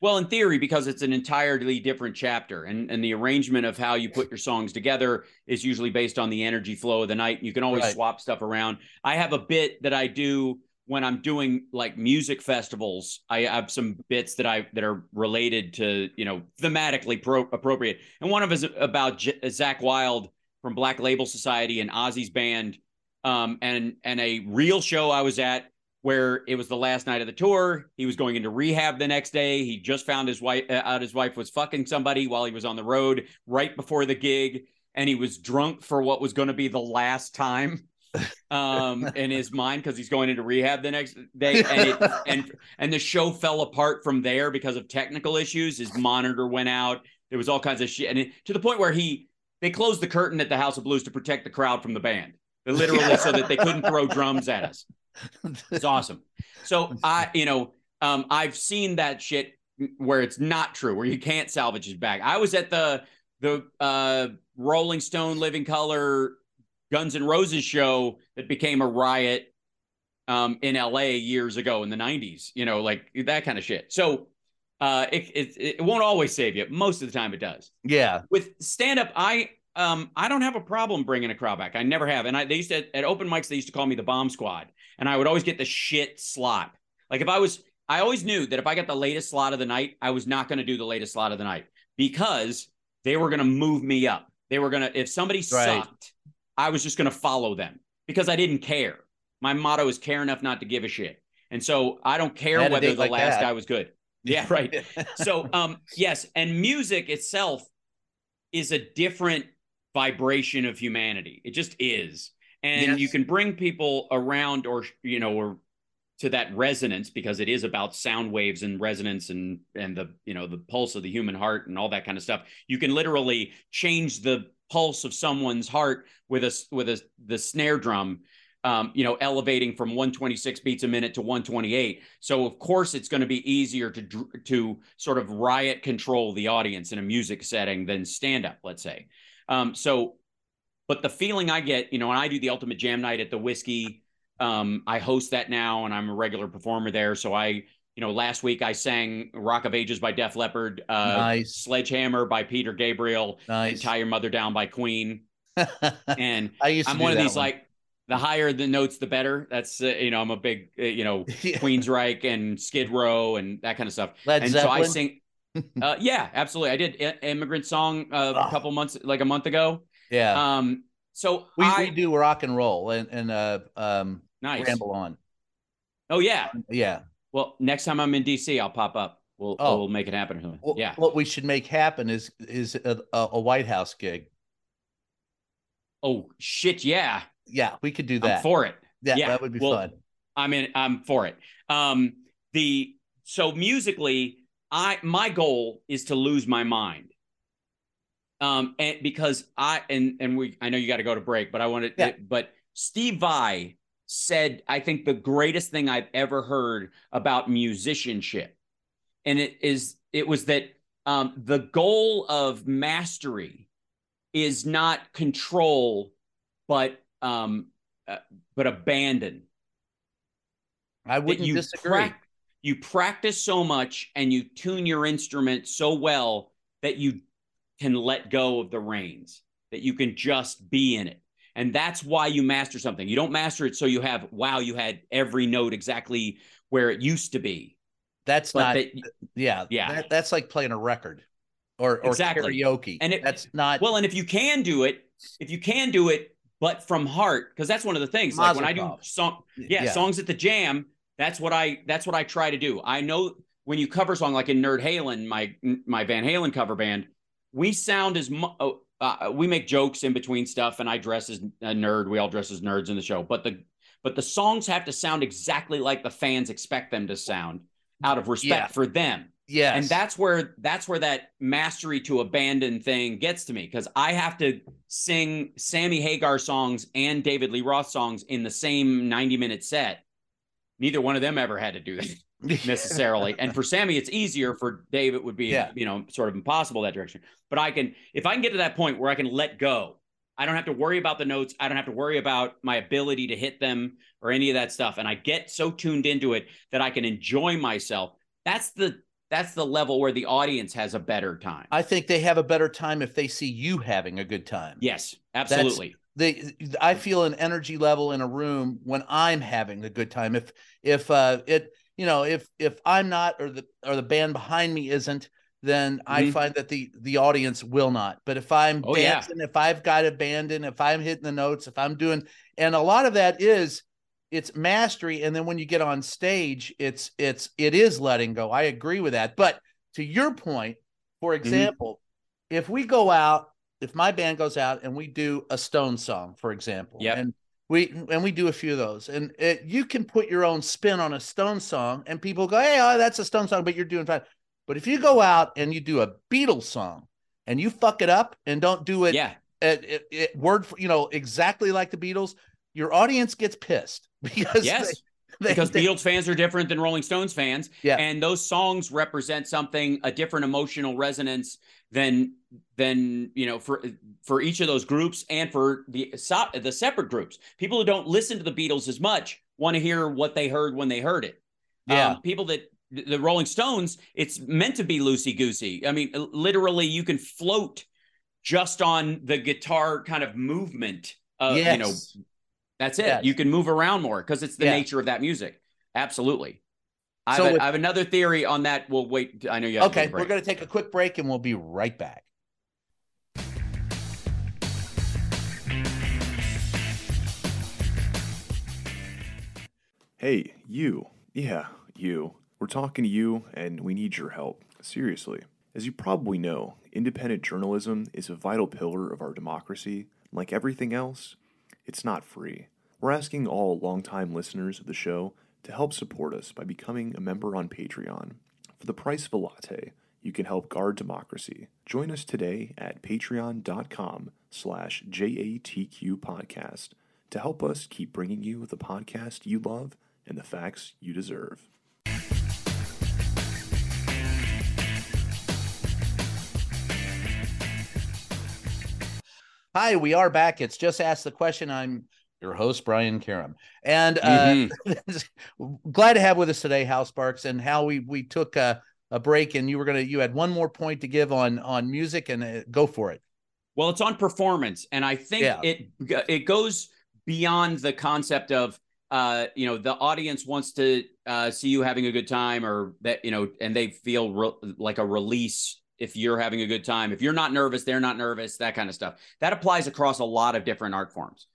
Well, in theory, because it's an entirely different chapter, and and the arrangement of how you put your songs together is usually based on the energy flow of the night. You can always Right. swap stuff around. I have a bit that I do when I'm doing like music festivals. I have some bits that I that are related to you know thematically pro- appropriate, and one of is about J- Zakk Wylde from Black Label Society and Ozzy's band, um, and and a real show I was at where it was the last night of the tour. He was going into rehab the next day. He just found his wife uh, out. His wife was fucking somebody while he was on the road right before the gig, and he was drunk for what was going to be the last time um [laughs] in his mind because he's going into rehab the next day and it, [laughs] and and the show fell apart from there because of technical issues. His monitor went out. There was all kinds of shit and it, to the point where he they closed the curtain at the house of blues to protect the crowd from the band. Literally so that they couldn't throw drums at us. It's awesome. So I, [laughs] you know, um, I've seen that shit where it's not true, where you can't salvage his back. I was at the the uh, Rolling Stone Living Colour Guns N' Roses show that became a riot um, in LA years ago in the 90s, you know, like that kind of shit. So uh, it, it, it won't always save you. Most of the time it does Yeah. with stand up, I um I don't have a problem bringing a crowd back. I never have. And I they used to at open mics they used to call me the bomb squad, and I would always get the shit slot. Like if I was, I always knew that if I got the latest slot of the night, I was not going to do the latest slot of the night because they were going to move me up. They were going to if somebody Right. sucked, I was just going to follow them because I didn't care. My motto is care enough not to give a shit. And so I don't care whether the like last that. guy was good. Yeah, [laughs] right so um yes and music itself is a different vibration of humanity it just is and Yes. you can bring people around or you know or to that resonance because it is about sound waves and resonance and and the you know the pulse of the human heart and all that kind of stuff you can literally change the pulse of someone's heart with a with a the snare drum um, you know, elevating from 126 beats a minute to 128. So of course it's going to be easier to to sort of riot control the audience in a music setting than stand up, let's say. Um, so, but the feeling I get, you know, when I do the Ultimate Jam Night at the Whiskey, um, I host that now, and I'm a regular performer there. So I, you know, last week I sang "Rock of Ages" by Def Leppard, uh, Nice. "Sledgehammer" by Peter Gabriel, and "Tie Your Mother Down" by Queen. [laughs] And I used to I'm one of these like the higher the notes, the better. That's uh, you know, I'm a big uh, you know [laughs] Yeah. Queensryche and Skid Row and that kind of stuff. Led and so I sing. Uh, [laughs] yeah, absolutely. I did I- immigrant song uh, a Oh. couple months, like a month ago. Yeah. Um, so we, I we do rock and roll and, and uh um nice. ramble on. Oh yeah. Yeah. Well, next time I'm in DC, I'll pop up. We'll Oh. we'll make it happen. Well, yeah. What we should make happen is is a, a, White House gig. Oh shit, yeah. Yeah, we could do that. I'm for it. yeah, yeah, that would be well, fun. I'm in. I'm for it. Um, the so musically, I my goal is to lose my mind. Um, and because I and and we, I know you got to go to break, but I wanted, Yeah. but Steve Vai said, I think the greatest thing I've ever heard about musicianship, and it is it was that um, the goal of mastery is not control, but um, uh, but abandon I wouldn't you disagree. prac- you practice so much and you tune your instrument so well that you can let go of the reins, that you can just be in it. And that's why you master something. You don't master it so you have, wow, you had every note exactly where it used to be. That's But not. that, yeah, Yeah. that- that's like playing a record, or or Exactly. karaoke. And it- that's not. well, and if you can do it, if you can do it, but from heart, because that's one of the things. Like when I do song, yeah, Yeah. songs at the jam. That's what I. That's what I try to do. I know when you cover song like in Nerd Halen, my my Van Halen cover band, we sound as mu- oh, uh, we make jokes in between stuff, and I dress as a nerd. We all dress as nerds in the show, but the but the songs have to sound exactly like the fans expect them to sound, out of respect Yeah. for them Yeah, and that's where that's where that mastery to abandon thing gets to me because I have to sing Sammy Hagar songs and David Lee Roth songs in the same 90 minute set. Neither one of them ever had to do that [laughs] necessarily. and for Sammy, it's easier. For Dave, it would be Yeah. you know sort of impossible that direction. But I can if I can get to that point where I can let go. I don't have to worry about the notes. I don't have to worry about my ability to hit them or any of that stuff. And I get so tuned into it that I can enjoy myself. That's the that's the level where the audience has a better time. I think they have a better time if they see you having a good time. yes, absolutely. they I feel an energy level in a room when I'm having a good time. If if uh it you know if if I'm not or the or the band behind me isn't, then I Mhm. find that the the audience will not. But if I'm Oh, yeah. dancing, if I've got abandon, if I'm hitting the notes, if I'm doing and a lot of that is it's mastery and then when you get on stage it's it's it is letting go. I agree with that. But to your point, for Mm-hmm. example, if we go out if my band goes out and we do a Stone song, for example, Yep. and we and we do a few of those, and it, you can put your own spin on a Stone song, and people go, "Hey, oh, that's a Stone song," but you're doing fine. But if you go out and you do a Beatles song and you fuck it up and don't do it, yeah. it, it, it- word for you know exactly like the Beatles, your audience gets pissed [laughs] because Yes. they, they- because they- Beatles fans are different than Rolling Stones fans. Yeah. And those songs represent something, a different emotional resonance than than you know for for each of those groups and for the so- the separate groups. People who don't listen to the Beatles as much want to hear what they heard when they heard it. Yeah. Um, people that the Rolling Stones, it's meant to be loosey goosey. I mean, literally, you can float just on the guitar kind of movement. Of, You know, that's it. Yes. You can move around more because it's the Yeah. nature of that music. Absolutely. I, So have, a- I have another theory on that. We'll wait. I know you. Have to okay, take we're going to take a quick break and we'll be right back. Hey, you. Yeah, you. We're talking to you, and we need your help. Seriously. As you probably know, independent journalism is a vital pillar of our democracy. Like everything else, it's not free. We're asking all longtime listeners of the show to help support us by becoming a member on Patreon. For the price of a latte, you can help guard democracy. Join us today at patreon.com slash JATQ podcast to help us keep bringing you the podcast you love and the facts you deserve. Hi, we are back. It's just ask the question. I'm your host, Brian Karem, and uh, [laughs] glad to have with us today, Hal Sparks, and how we we took a, a break, and you were gonna you had one more point to give on on music, and uh, go for it. Well, it's on performance, and I think Yeah. it it goes beyond the concept of uh, you know, the audience wants to uh, see you having a good time, or that you know, and they feel re- like a release if you're having a good time. If you're not nervous, they're not nervous. That kind of stuff. That applies across a lot of different art forms.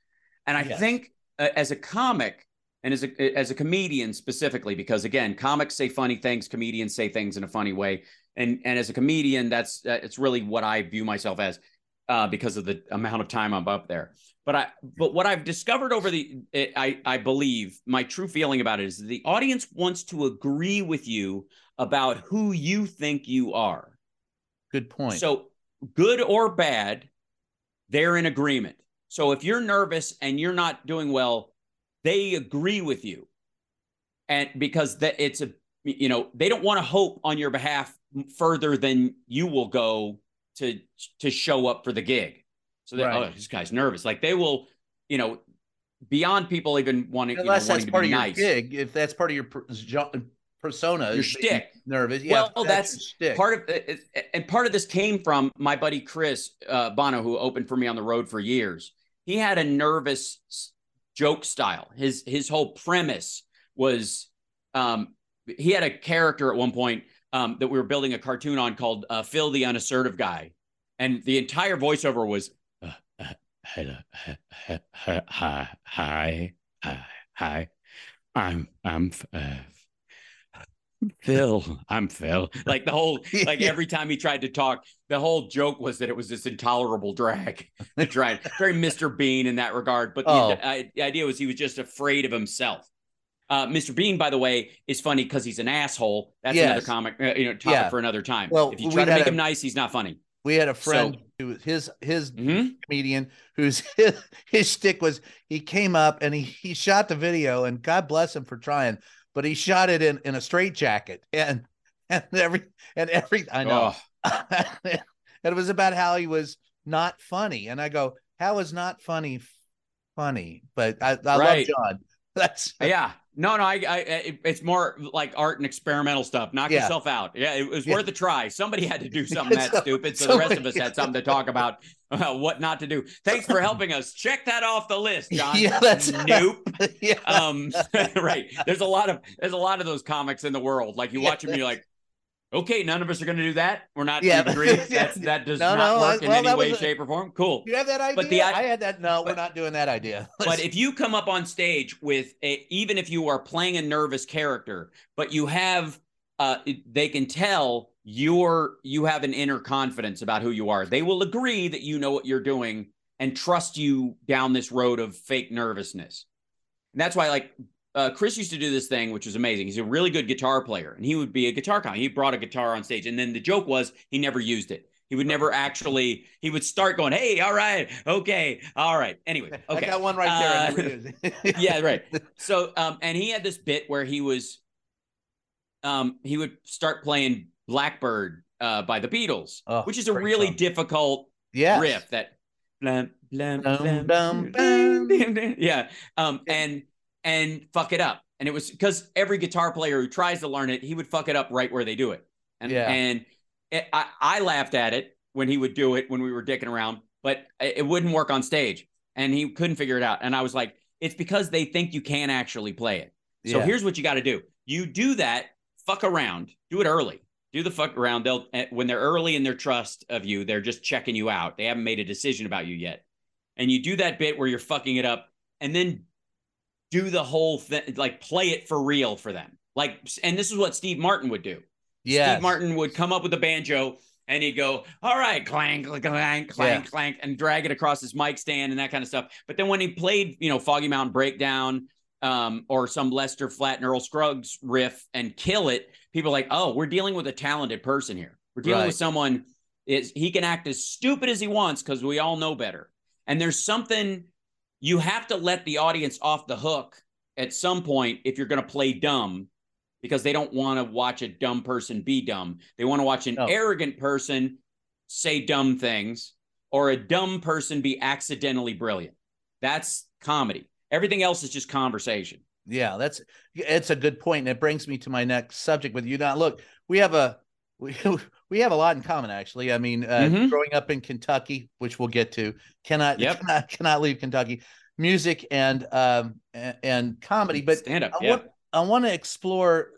And I yes. think uh, as a comic and as a as a comedian specifically, because again, comics say funny things, comedians say things in a funny way, and and as a comedian, that's uh, it's really what I view myself as uh, because of the amount of time I'm up there. But I but what I've discovered over the it, I I believe my true feeling about it is the audience wants to agree with you about who you think you are. Good point. So good or bad, they're in agreement. So if you're nervous and you're not doing well, they agree with you. And because that it's a you know, they don't want to hope on your behalf further than you will go to to show up for the gig. So they right. oh, this guy's nervous. Like they will, you know, beyond people even wanting, unless you know, that's part of nice. your gig. If that's part of your persona, your shtick, nervous. Yeah, well, that's, that's part of. And part of this came from my buddy Chris uh, Bono, who opened for me on the road for years. He had a nervous joke style. His his whole premise was um, he had a character at one point um, that we were building a cartoon on called uh, Phil the Unassertive Guy. And the entire voiceover was, uh, uh, hello, hi, hi, hi, hi, I'm, I'm, uh, Phil, [laughs] I'm Phil. Like the whole, [laughs] like every time he tried to talk, the whole joke was that it was this intolerable drag. [laughs] Tried very Mr. Bean in that regard, but the, oh. the, idea was he was just afraid of himself. Uh, Mr. Bean, by the way, is funny because he's an asshole. That's yes. another comic, uh, you know, topic yeah. for another time. Well, if you try to make a, him nice, he's not funny. We had a friend so, who his his mm-hmm. comedian whose his, his stick was he came up and he he shot the video and God bless him for trying, but he shot it in in a straight jacket and and every and every I know. Oh. [laughs] and it was about how he was not funny, and I go, how is not funny funny? But I, I right. love John. [laughs] That's yeah. No, no, I, I, it's more like art and experimental stuff. Knock yeah. yourself out. Yeah, it was yeah. worth a try. Somebody had to do [laughs] something that stupid, so, so the rest of us had something to talk about uh, what not to do. Thanks for helping us. Check that off the list, John. [laughs] Yeah, that's nope. [laughs] yeah. Um, right. There's a lot of there's a lot of those comics in the world. Like you watch them, you're like, Okay, none of us are going to do that. We're not yeah, agree. [laughs] That's, that does no, not no, work well, in any way, a, shape, or form. Cool. You have that idea. But the, I had that. No, but, we're not doing that idea. [laughs] but if you come up on stage with a, even if you are playing a nervous character, but you have, uh, they can tell you're you have an inner confidence about who you are. They will agree that you know what you're doing and trust you down this road of fake nervousness. And that's why, like uh, Chris used to do this thing, which was amazing. He's a really good guitar player, and he would be a guitar comic. He brought a guitar on stage, and then the joke was he never used it. He would never actually. He would start going, "Hey, all right, okay, all right." Anyway, [laughs] okay, I got one right there. Uh, [laughs] yeah, right. [laughs] So, um, and he had this bit where he was, um, he would start playing Blackbird uh, by the Beatles, oh, which is a really song. difficult yes. riff. That, blam, blam, blam, yeah, um, and and fuck it up. And it was because every guitar player who tries to learn it, he would fuck it up right where they do it. And yeah. and it, I, I laughed at it when he would do it when we were dicking around, but it wouldn't work on stage, and he couldn't figure it out. And I was like, it's because they think you can actually play it. So yeah. here's what you got to do: you do that, fuck around, do it early. Do the fuck around. They'll eh, when they're early in their trust of you, they're just checking you out. They haven't made a decision about you yet. And you do that bit where you're fucking it up, and then do the whole thing, like play it for real for them. Like, and this is what Steve Martin would do. Yeah. Steve Martin would come up with a banjo and he'd go, all right, clank, clank, clank, clank, yeah. clank, and drag it across his mic stand and that kind of stuff. But then when he played, you know, Foggy Mountain Breakdown um, or some Lester Flatt and Earl Scruggs riff and kill it, people are like, oh, we're dealing with a talented person here. We're dealing right. with someone is he can act as stupid as he wants because we all know better. And there's something you have to let the audience off the hook at some point if you're going to play dumb because they don't want to watch a dumb person be dumb. They want to watch an arrogant person say dumb things or a dumb person be accidentally brilliant. That's comedy. Everything else is just conversation. Yeah, that's it's a good point, and it brings me to my next subject with you. Now, look, we have a we [laughs] we have a lot in common actually. I mean, uh, mm-hmm. growing up in Kentucky, which we'll get to, cannot yep. [laughs] cannot cannot leave Kentucky. music and um and, and comedy, but stand up. I Yeah. want I want to explore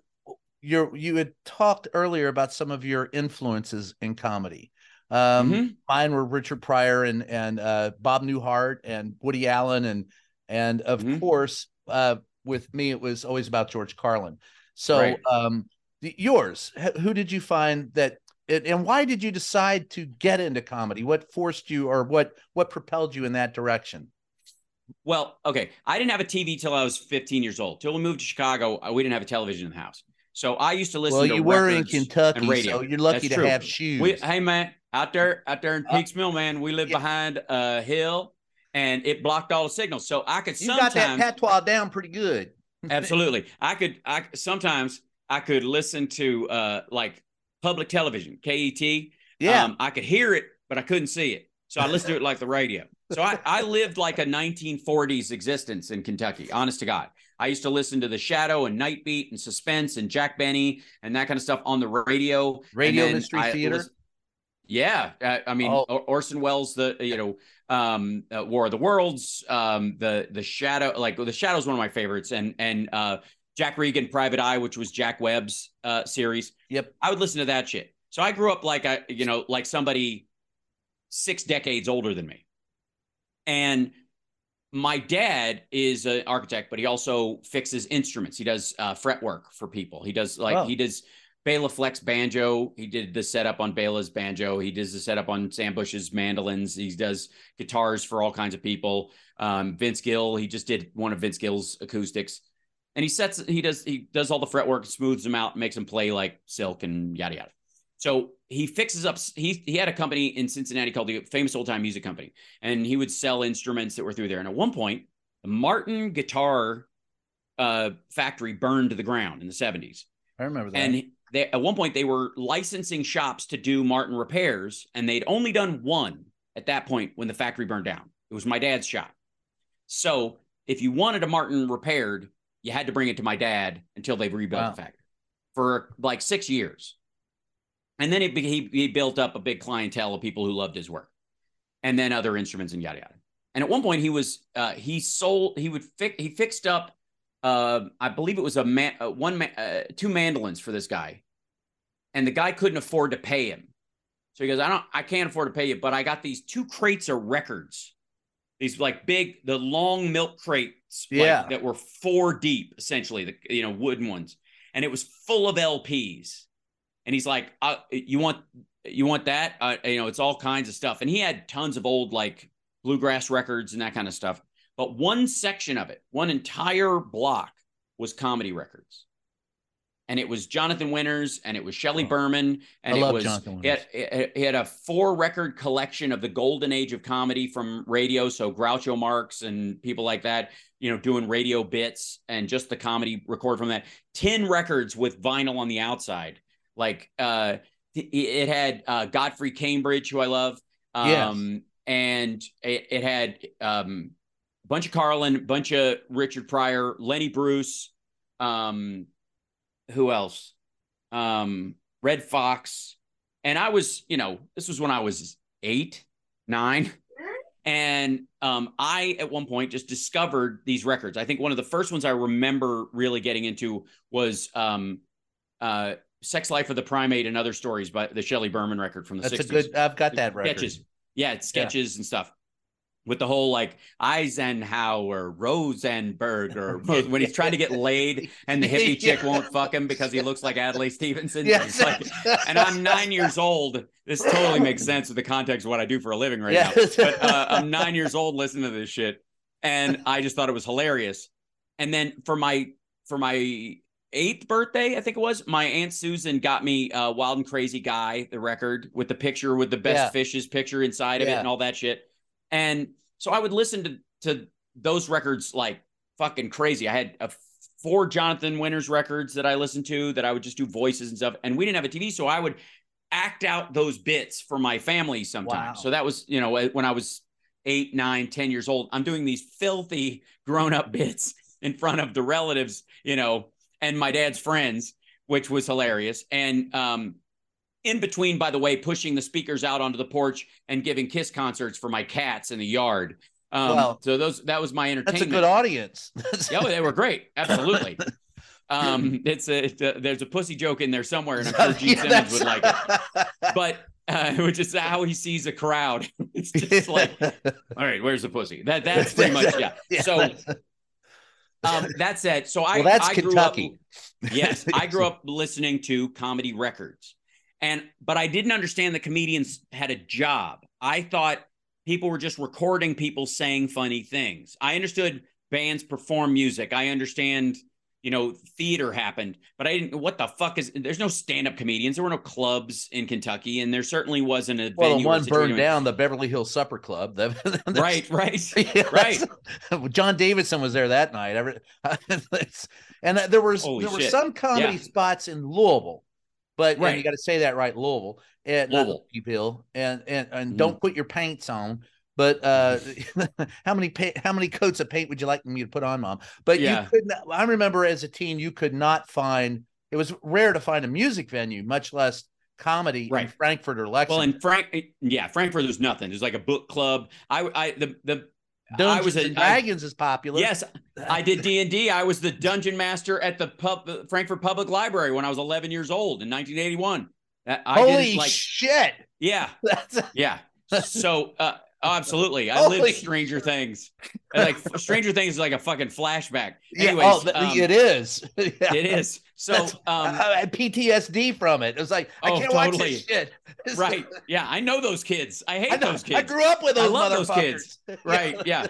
your you had talked earlier about some of your influences in comedy. Um Mhm. mine were Richard Pryor and and uh Bob Newhart and Woody Allen and and of Mhm. course uh with me it was always about George Carlin. So Right. um yours who did you find that and why did you decide to get into comedy? What forced you or what what propelled you in that direction? Well, okay. I didn't have a TV till I was 15 years old. Till we moved to Chicago, uh, we didn't have a television in the house. So I used to listen Well, to you were in Kentucky, radio. so you're lucky That's to true. have shoes. We, hey man, out there, out there in Uh, Peaks Mill, man, we live yeah. behind a hill, and it blocked all the signals. So I could you sometimes got that patois down pretty good. [laughs] absolutely, I could, I sometimes I could listen to uh like public television, KET. Yeah. Um, I could hear it, but I couldn't see it. So I listened to it like the radio. So I, I lived like a 1940s existence in Kentucky, honest to God. I used to listen to The Shadow and Nightbeat and Suspense and Jack Benny and that kind of stuff on the radio. Radio Mystery I Theater? lis- yeah. uh, I mean, Oh. Orson Welles, the, you know, um, uh, War of the Worlds, um, the, the Shadow, like The Shadow is one of my favorites. And, and, uh, Jack Regan, Private Eye, which was Jack Webb's uh, series. Yep. I would listen to that shit. So I grew up like I, you know, like somebody six decades older than me. And my dad is an architect, but he also fixes instruments. He does uh, fret work for people. He does like he does Bela Fleck's banjo. He did the setup on Bela's banjo. He does the setup on Sam Bush's mandolins. He does guitars for all kinds of people. Um, Vince Gill, he just did one of Vince Gill's acoustics. And he sets he does he does all the fretwork, smooths them out, makes them play like silk and yada yada. So he fixes up. He he had a company in Cincinnati called the Famous Old Time Music Company, and he would sell instruments that were through there. And at one point, the Martin Guitar uh, factory burned to the ground in the seventies. I remember that. And they, at one point, they were licensing shops to do Martin repairs, and they'd only done one at that point when the factory burned down. It was my dad's shop. So if you wanted a Martin repaired, you had to bring it to my dad until they rebuilt Wow. the factory for like six years. And then it, he, he built up a big clientele of people who loved his work, and then other instruments and yada yada. And at one point, he was uh, he sold he would fix he fixed up uh, I believe it was a man, uh, one, ma- uh, two mandolins for this guy, and the guy couldn't afford to pay him. So he goes, I don't, I can't afford to pay you, but I got these two crates of records, these like big, the long milk crates, like, Yeah. that were four deep, essentially, the you know wooden ones, and it was full of LPs. And he's like, uh, you want, you want that? Uh, you know, it's all kinds of stuff, and he had tons of old like bluegrass records and that kind of stuff. But one section of it, one entire block, was comedy records. And it was Jonathan Winters and it was Shelley Berman. And I it love was Jonathan he had, he had a four record collection of the golden age of comedy from radio. So Groucho Marx and people like that, you know, doing radio bits and just the comedy record from that. 10 records with vinyl on the outside. Like uh it- it had uh Godfrey Cambridge, who I love. Yes. Um and it, it had um bunch of Carlin, bunch of Richard Pryor, Lenny Bruce, um, who else? Um, Redd Foxx. And I was, you know, this was when I was eight, nine. And um, I, at one point, just discovered these records. I think one of the first ones I remember really getting into was um, uh, Sex Life of the Primate and Other Stories by the Shelley Berman record from the That's 60s a good. I've got that record. sketches. Yeah, it's sketches and stuff. With the whole like Eisenhower, Rosenberg, or [laughs] when he's trying to get laid and the hippie chick won't fuck him because he looks like Adlai Stevenson. Yeah. It's like- and I'm nine years old. This totally makes sense with the context of what I do for a living right Yeah. now. But uh, I'm nine years old listening to this shit, and I just thought it was hilarious. And then for my for my eighth birthday, I think it was, my aunt Susan got me uh, "Wild and Crazy Guy," the record with the picture with the best Yeah. fishes picture inside of it and all that shit. And so I would listen to to those records like fucking crazy. I had a four Jonathan Winters records that I listened to that I would just do voices and stuff. And we didn't have a TV, so I would act out those bits for my family sometimes. Wow. So that was, you know, when I was eight, nine, ten years old, I'm doing these filthy grown up [laughs] bits in front of the relatives, you know, and my dad's friends, which was hilarious. And um, in between, by the way, pushing the speakers out onto the porch and giving kiss concerts for my cats in the yard. Um, well, so those that was my entertainment. That's a good audience. [laughs] yeah, they were great. Absolutely. Um, [laughs] it's a, it's a, there's a pussy joke in there somewhere, and I'm sure Gene yeah, Simmons would like it. But uh, which is how he sees a crowd. [laughs] it's just like, all right, where's the pussy? That that's pretty much yeah. yeah so um, that's it. So I well, that's I Kentucky. Up, yes, I grew up listening to comedy records, and but I didn't understand the comedians had a job. I thought people were just recording people saying funny things. I understood bands perform music. I understand you know, theater happened, but I didn't. What the fuck is? There's no stand-up comedians. There were no clubs in Kentucky, and there certainly wasn't a. Well, the one burned down, the Beverly Hills Supper Club. [laughs] The, right, right, [laughs] yeah, right. [laughs] John Davidson was there that night. and there was Holy there shit. were some comedy yeah. spots in Louisville, but right. you got to say that right, Louisville, and Louisville, people, and and and mm. don't put your paints on but uh, [laughs] how many pa- how many coats of paint would you like me to put on, mom? But yeah. you couldn't. I remember as a teen, you could not find. It was rare to find a music venue, much less comedy right. in Frankfort or Lexington. Well, in Frank, yeah, Frankfort, there's nothing. There's like a book club. I, I, the, the. Dungeons I was a Dragons I, is popular. Yes, I did [laughs] D and D. I was the dungeon master at the pub, Frankfort Public Library when I was 11 years old in 1981. I Holy did, like, shit! Yeah, [laughs] That's a- yeah. So uh, Oh, absolutely. I [laughs] Holy lived Stranger Things. [laughs] like Stranger Things is like a fucking flashback. Anyways, yeah, oh, um, it is. [laughs] yeah. It is. So um, I had PTSD from it. It was like I oh, can't totally. watch this shit. right. Yeah, I know those kids. I hate I those kids. I grew up with those. I love those kids. Right. Yeah.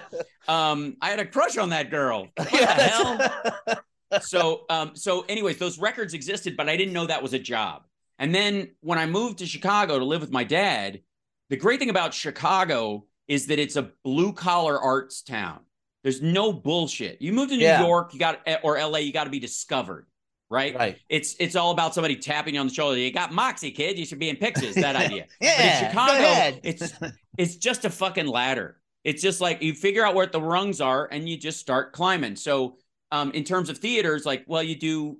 Um, I had a crush on that girl. What yeah, the hell? so um, so anyways, those records existed, but I didn't know that was a job. And then when I moved to Chicago to live with my dad, the great thing about Chicago is that it's a blue collar arts town. There's no bullshit. You move to New yeah. York, you got eh, or LA, you got to be discovered, right? Right. It's it's all about somebody tapping you on the shoulder. You got Moxie, kid. You should be in pictures. That [laughs] idea. yeah. But in Chicago, it's [laughs] it's just a fucking ladder. It's just like you figure out where the rungs are and you just start climbing. So um, in terms of theaters, like, well, you do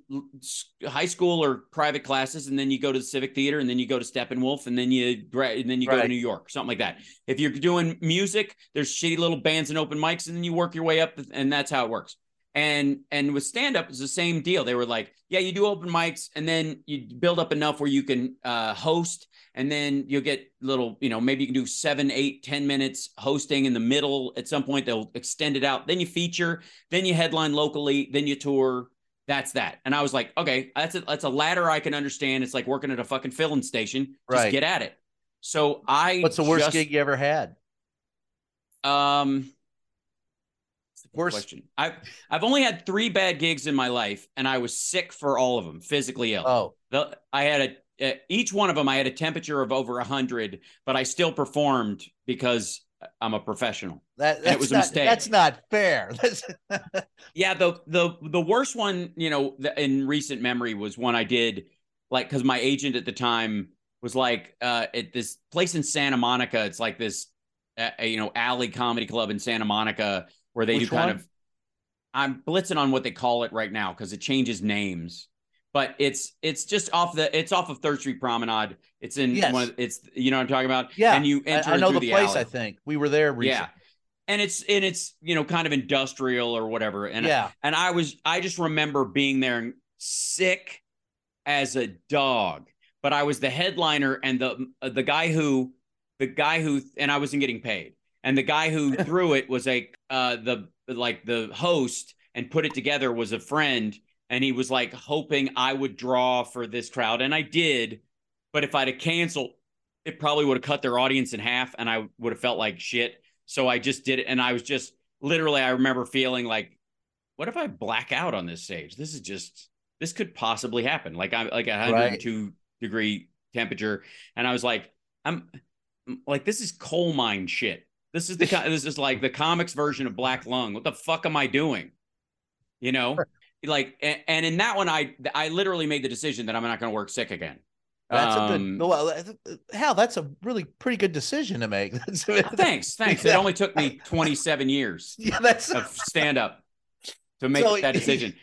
high school or private classes, and then you go to the Civic Theater, and then you go to Steppenwolf, and then you and then you right. go to New York, something like that. If you're doing music, there's shitty little bands and open mics, and then you work your way up, and that's how it works. And and with stand up, it's the same deal. They were like, yeah, you do open mics, and then you build up enough where you can uh, host and then you'll get little you know maybe you can do seven eight ten minutes hosting in the middle at some point. They'll extend it out. Then you feature then you headline locally then you tour. That's that. And i was like okay that's a that's a ladder i can understand. It's like working at a fucking filling station. Just right. get at it. So i what's the worst just, gig you ever had? Um worst question i've i've only had three bad gigs in my life and i was sick for all of them physically ill oh the, i had a uh, each one of them, I had a temperature of over 100, but I still performed because I'm a professional. That, it was not, a mistake. That's not fair. [laughs] yeah, the the the worst one, you know, in recent memory was one I did, like, because my agent at the time was like, uh, at this place in Santa Monica. It's like this, uh, you know, alley comedy club in Santa Monica where they Which do kind one? of. I'm blitzing on what they call it right now because it changes names but it's it's just off the it's off of Third Street Promenade. It's in yes. one. Of, it's you know what I'm talking about. Yeah, and you enter. I, I know the, the, place. Alley. I think we were there. Recently. Yeah, and it's and it's you know kind of industrial or whatever. And yeah, and I was I just remember being there sick as a dog. But I was the headliner and the the guy who the guy who and I wasn't getting paid. And the guy who [laughs] threw it was a uh, the like the host and put it together was a friend and he was like hoping I would draw for this crowd, and I did. But if I'd have canceled, it probably would have cut their audience in half, and I would have felt like shit. So I just did it, and I was just literally. I remember feeling like, what if I black out on this stage? This is just this could possibly happen. Like I'm like a 102 right. degree temperature, and I was like, I'm like this is coal mine shit. This is [laughs] the this is like the comics version of Black Lung. What the fuck am I doing? You know, like and in that one i i literally made the decision that i'm not going to work sick again. That's um, a good um, well hell that's a really pretty good decision to make. [laughs] Thanks thanks. Yeah. it only took me [laughs] 27 years yeah that's of stand up to make so, that decision.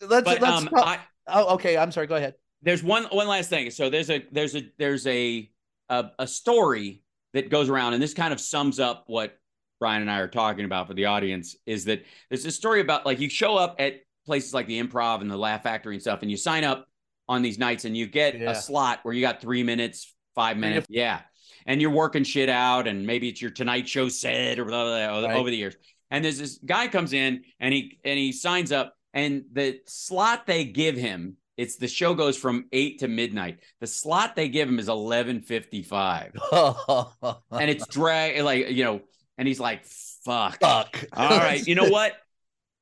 let's, but, let's um, I, oh okay i'm sorry go ahead. There's one one last thing. So there's a there's a there's a a, a story that goes around and this kind of sums up what Brian and I are talking about for the audience is that there's a story about like you show up at places like the Improv and the Laugh Factory and stuff, and you sign up on these nights and you get yeah. a slot where you got three minutes, five minutes, yeah, and you're working shit out, and maybe it's your Tonight Show set or blah, blah, blah, right. over the years. And there's this guy comes in and he and he signs up, and the slot they give him it's the show goes from eight to midnight. The slot they give him is eleven fifty five, [laughs] and it's drag like you know. And he's like, "Fuck, fuck." All right, you know [laughs] what?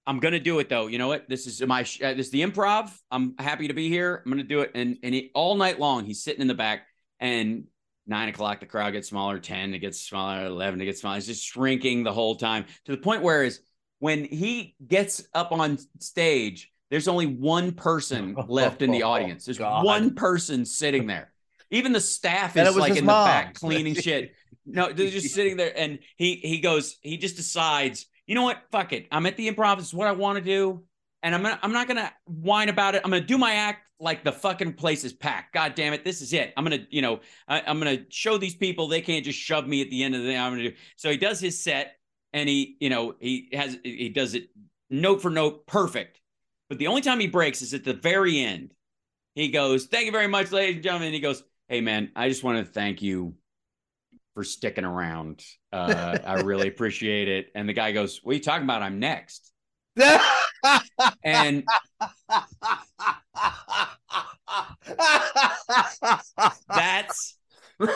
I'm gonna do it though. You know what? This is my uh, this is the improv. I'm happy to be here. I'm gonna do it. And and he, all night long, he's sitting in the back. And nine o'clock, the crowd gets smaller. Ten, it gets smaller. Eleven, it gets smaller. It's just shrinking the whole time to the point where is when he gets up on stage, there's only one person [laughs] left in the audience. There's oh, one person sitting there. Even the staff is like in mom. the back cleaning [laughs] shit. No, they're just sitting there, and he he goes. He just decides. You know what? Fuck it. I'm at the improv. This is what I want to do, and I'm gonna I'm not gonna whine about it. I'm gonna do my act like the fucking place is packed. God damn it, this is it. I'm gonna you know I, I'm gonna show these people they can't just shove me at the end of the day. I'm gonna do. So he does his set, and he you know he has he does it note for note perfect but the only time he breaks is at the very end. He goes, Thank you very much, ladies and gentlemen. And he goes, Hey, man, I just want to thank you for sticking around. Uh, I really [laughs] appreciate it. And the guy goes, What are you talking about? I'm next. and that's [laughs]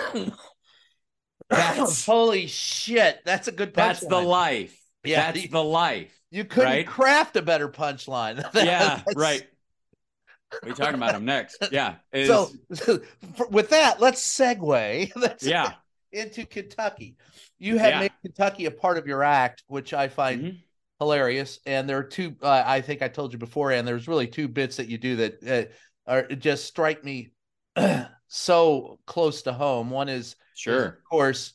that's holy shit. That's a good That's the life. Yeah, that's the life. You couldn't right? craft a better punchline. yeah, [laughs] right. You talking about? him next. [laughs] Yeah. So, so [laughs] for, with that, let's segue. Let's yeah. Into Kentucky. You have yeah. made Kentucky a part of your act, which I find mm-hmm. hilarious. And there are two, uh, I think I told you before, and there's really two bits that you do that uh, are just strike me [clears throat] so close to home. One is, sure, is, of course,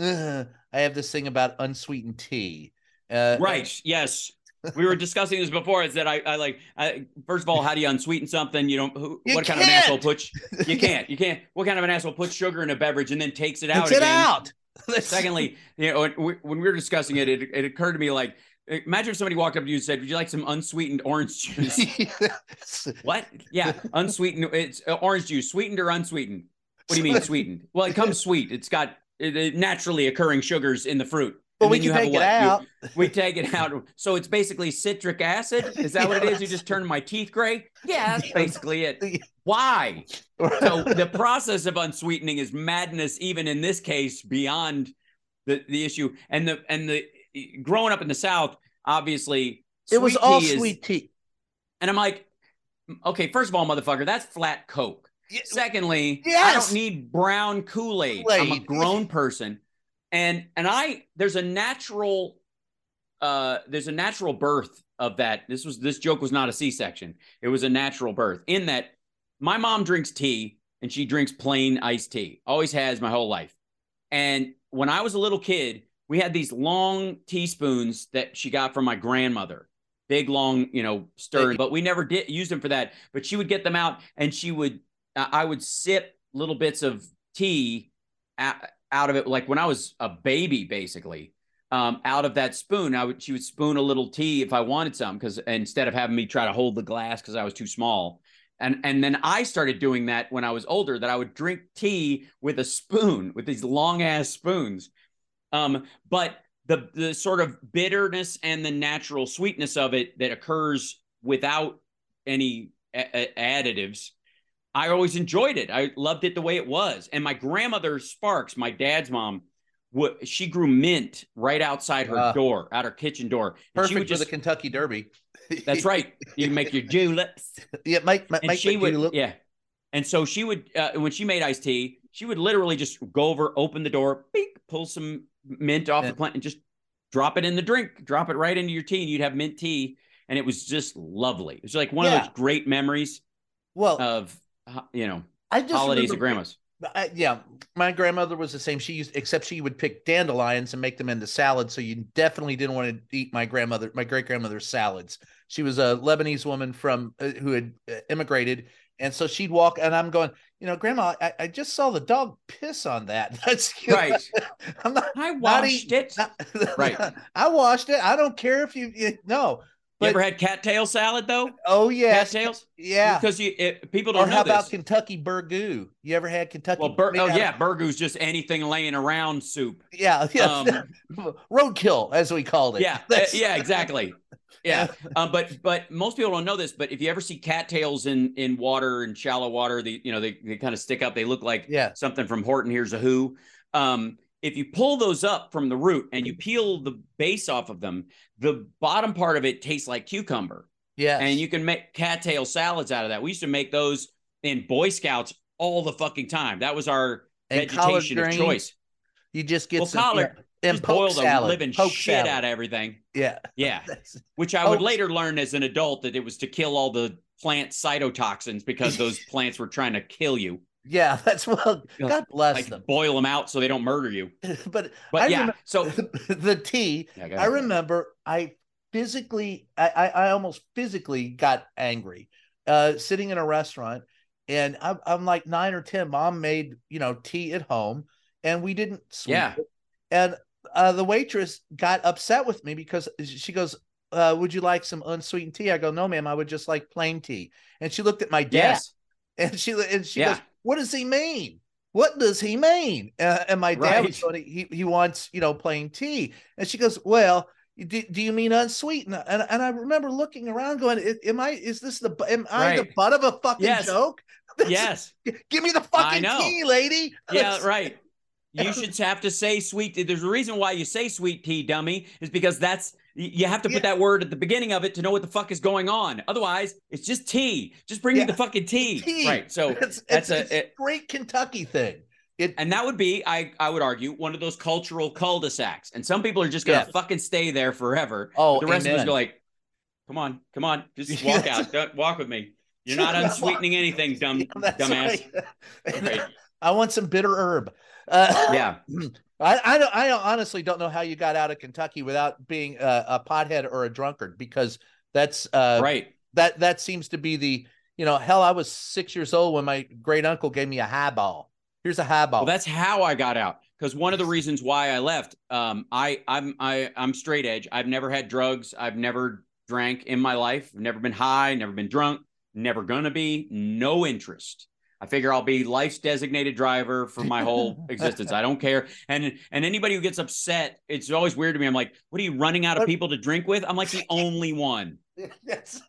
uh, I have this thing about unsweetened tea. Uh, right. Yes. We were discussing this before. Is that I, I like I, first of all, how do you unsweeten something? You don't. Who, you what kind of an asshole puts? You [laughs] can't. You can't. What kind of an asshole puts sugar in a beverage and then takes it out? Takes it out. [laughs] Secondly, you know, when we were discussing it, it, it occurred to me like Imagine if somebody walked up to you and said, "Would you like some unsweetened orange juice?" [laughs] What? Yeah, unsweetened. It's uh, orange juice, sweetened or unsweetened? What do you mean sweetened? Well, it comes sweet. It's got naturally occurring sugars in the fruit. Well, we can take it out. You, we take it out. So it's basically citric acid. Is that what it is? You just turn my teeth gray? Yeah, that's [laughs] basically it. Why? So [laughs] the process of unsweetening is madness, even in this case, beyond the, the issue. And the and the growing up in the South, obviously, it was all sweet tea. And I'm like, okay, first of all, motherfucker, that's flat Coke. Secondly, yes. I don't need brown Kool-Aid. Kool-Aid. I'm a grown person and and i there's a natural uh there's a natural birth of that. This was this joke was not a c-section. It was a natural birth in that my mom drinks tea and she drinks plain iced tea always has my whole life. And when i was a little kid we had these long teaspoons that she got from my grandmother. Big long you know stir but we never did use them for that. But she would get them out and she would i would sip little bits of tea out of it like when I was a baby, basically. Um, out of that spoon, I would she would spoon a little tea if I wanted some because instead of having me try to hold the glass because I was too small. And and then I started doing that when I was older, that I would drink tea with a spoon, with these long ass spoons. Um, but the the sort of bitterness and the natural sweetness of it that occurs without any additives I always enjoyed it. I loved it the way it was. And my grandmother Sparks, my dad's mom, what she grew mint right outside her uh, door, out her kitchen door. And perfect she would just, for the Kentucky Derby. that's right. You make your [laughs] juleps. Yeah, make make, make she would, julep. Yeah, and so she would uh, when she made iced tea, she would literally just go over, open the door, beep, pull some mint off the plant, and just drop it in the drink. Drop it right into your tea, and you'd have mint tea, and it was just lovely. It was like one yeah. of those great memories. Well, of you know, I just holidays of grandma's. I, yeah, my grandmother was the same. She used, except she would pick dandelions and make them into salad. So you definitely didn't want to eat my grandmother, my great grandmother's salads. She was a Lebanese woman from uh, who had uh, immigrated, and so she'd walk, and I'm going, you know, Grandma, I, I just saw the dog piss on that. [laughs] That's right. [laughs] I'm not. I washed not, it. Not, right. [laughs] I washed it. I don't care if you, you no. But, you ever had cattail salad though? Oh yeah, cattails. Yeah, because you it, people don't or know. How this. about Kentucky burgoo? You ever had Kentucky? Well, bur- oh yeah, burgoo's just anything laying around soup. Yeah, [laughs] yeah. Um, [laughs] roadkill, as we called it. Yeah, uh, yeah, exactly. [laughs] Yeah, um, but but most people don't know this. But if you ever see cattails in in water in shallow water, they you know they they kind of stick up. They look like yeah. something from Horton Hears a Who. Um, if you pull those up from the root and you peel the base off of them, the bottom part of it tastes like cucumber. Yeah. And you can make cattail salads out of that. We used to make those in Boy Scouts all the fucking time. That was our and vegetation of choice. You just get well, some collard, yeah, and boil the living poke shit salad. out of everything. Yeah. [laughs] Yeah. [laughs] Which I would later learn as an adult that it was to kill all the plant cytotoxins because those [laughs] plants were trying to kill you. Yeah, [laughs] that's well. God bless like them. Boil them out so they don't murder you. [laughs] but but I yeah, remember, so [laughs] the tea. Yeah, I remember I physically, I, I, I almost physically got angry, uh, sitting in a restaurant, and I'm, I'm like nine or ten. Mom made you know tea at home, and we didn't. yeah. It. And uh, the waitress got upset with me because she goes, uh, "Would you like some unsweetened tea?" I go, "No, ma'am. I would just like plain tea." And she looked at my desk, yes. and she and she yeah. goes, "What does he mean?" What does he mean? Uh, and my dad right. was going, he he wants you know plain tea, and she goes, "Well, do, do you mean unsweetened?" And and I remember looking around, going, "Am I? Is this the? Am I right. the butt of a fucking yes. joke?" [laughs] yes. Give me the fucking tea, lady. Yeah, right. You [laughs] should have to say sweet. There's a reason why you say sweet tea, dummy, is because that's you have to put yeah. that word at the beginning of it to know what the fuck is going on. Otherwise, it's just tea. Just bring yeah. me the fucking tea. tea. Right. So [laughs] it's, that's it's, a great Kentucky thing. It, and that would be, I I would argue, one of those cultural cul-de-sacs. And some people are just gonna yeah. fucking stay there forever. Oh, the rest amen. of us go like, come on, come on, just [laughs] walk out. Don't walk with me. You're not [laughs] unsweetening anything, dumb dumbass. Right. right. I want some bitter herb. Uh, yeah. [clears throat] [clears throat] I, I don't I honestly don't know how you got out of Kentucky without being a, a pothead or a drunkard because that's uh, right. That that seems to be the you know hell I was six years old when my great uncle gave me a highball. Here's a highball. Well, that's how I got out because one of the reasons why I left, um, I I'm I I'm straight edge. I've never had drugs. I've never drank in my life. I've never been high. Never been drunk. Never gonna be. No interest. I figure I'll be life's designated driver for my whole [laughs] existence. I don't care. And and anybody who gets upset, it's always weird to me. I'm like, what are you running out of people to drink with? I'm like the only one. [laughs] That's,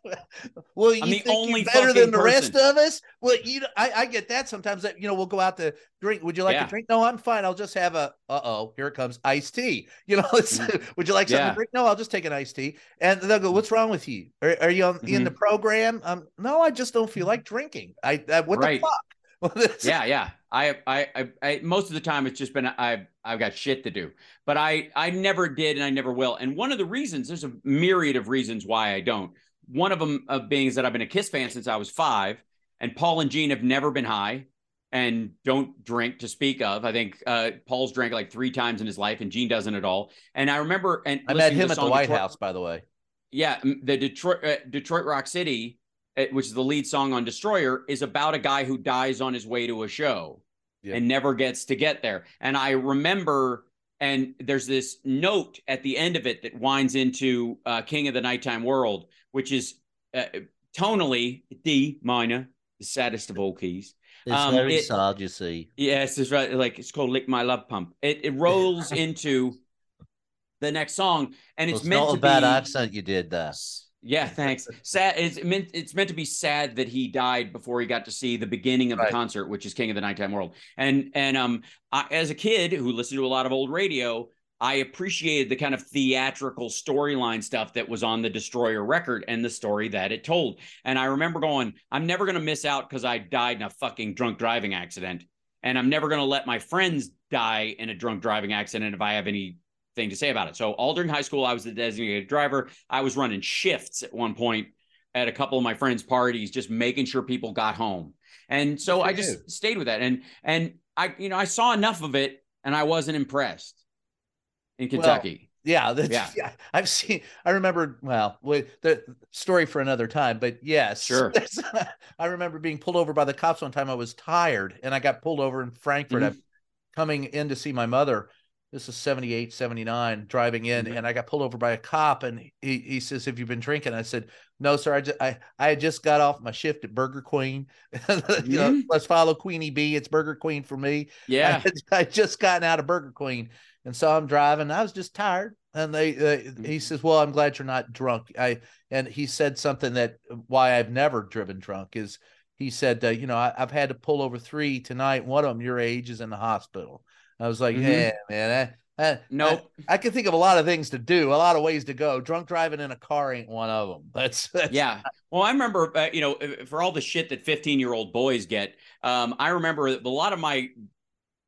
well, you I'm think only you're better than the person. rest of us. Well, you, I, I get that sometimes. That you know, we'll go out to drink. Would you like Yeah. to drink? No, I'm fine. I'll just have a. Uh oh, here it comes iced tea. You know, [laughs] it's, would you like something. Yeah. to drink? No, I'll just take an iced tea. And they'll go, "What's wrong with you? Are, are you on, in Mhm. the program?" Um, no, I just don't feel like drinking. I, I what Right. the fuck? [laughs] Well, yeah, yeah. I, I, I, I, most of the time it's just been I've, I've got shit to do, but I, I never did, and I never will. And one of the reasons, there's a myriad of reasons why I don't. One of them of being is that I've been a Kiss fan since I was five, and Paul and Gene have never been high and don't drink to speak of. I think uh, Paul's drank like three times in his life, and Gene doesn't at all. And I remember, and I met him at the White Detroit- House, by the way. yeah, the Detroit uh, Detroit Rock City, which is the lead song on Destroyer, is about a guy who dies on his way to a show Yeah. and never gets to get there. And I remember, and there's this note at the end of it that winds into uh, King of the Nighttime World, which is uh, tonally D minor, the saddest of all keys. It's Um, very it- sad, you see. Yes, it's right. Like it's called "Lick My Love Pump." It it rolls [laughs] into the next song, and it's, it's meant not to a bad be accent you did there. Yeah, thanks. Sad. It's meant. It's meant to be sad that he died before he got to see the beginning of Right. the concert, which is King of the Nighttime World. And and um, I, as a kid who listened to a lot of old radio, I appreciated the kind of theatrical storyline stuff that was on the Destroyer record and the story that it told. And I remember going, I'm never gonna miss out because I died in a fucking drunk driving accident, and I'm never gonna let my friends die in a drunk driving accident if I have any thing to say about it. So all during high school, I was the designated driver. I was running shifts at one point at a couple of my friends' parties, just making sure people got home. And so I just stayed with that. And and I, you know, I saw enough of it and I wasn't impressed in Well, Kentucky. Yeah, yeah, yeah. I've seen. I remember. Well, the story for another time, but yes, sure. [laughs] I remember being pulled over by the cops one time. I was tired, and I got pulled over in Frankfort. Mm-hmm. I'm coming in to see my mother. This is 78, 79, driving in, mm-hmm. and I got pulled over by a cop, and he, he says, "Have you been drinking?" I said, "No, sir. I just I I had just got off my shift at Burger Queen. mm-hmm. [laughs] you know, let's follow Queenie B. It's Burger Queen for me. [laughs] Yeah, I, I just gotten out of Burger Queen." And so I'm driving. I was just tired. And they, they he mm-hmm. says, "Well, I'm glad you're not drunk." I and he said something that why I've never driven drunk is he said, uh, "You know, I, have had to pull over three tonight. One of them, your age, is in the hospital." I was like, mm-hmm. "Yeah, man." I, I, nope. I, I, can think of a lot of things to do, a lot of ways to go. Drunk driving in a car ain't one of them. [laughs] That's, that's yeah. Well, I remember, uh, you know, for all the shit that 15 year old boys get, um, I remember a lot of my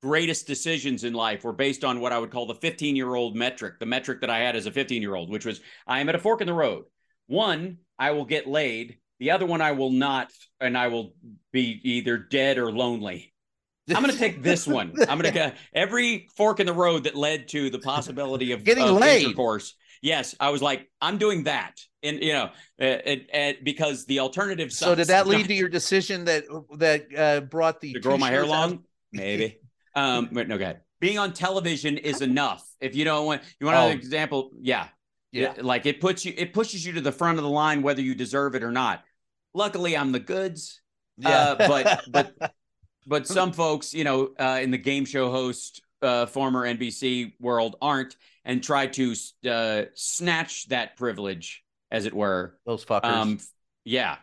greatest decisions in life were based on what I would call the 15 year old metric, the metric that I had as a 15 year old, which was I am at a fork in the road. One, I will get laid. The other one, I will not, and I will be either dead or lonely. [laughs] I'm going to take this one. I'm going to every fork in the road that led to the possibility of getting of laid. Intercourse. Yes, I was like, I'm doing that, and you know, it, it, because the alternative. So did that lead [laughs] to your decision that that uh, brought the to grow my hair long? Maybe. Um, but no, go ahead. Being on television is [laughs] enough. If you don't want, you want oh. an example? Yeah, yeah. It, like it puts you, it pushes you to the front of the line, whether you deserve it or not. Luckily, I'm the goods. Yeah, uh, but but but some folks, you know, uh, in the game show host, uh, former NBC world aren't, and try to uh, snatch that privilege, as it were. Those fuckers. Um, yeah,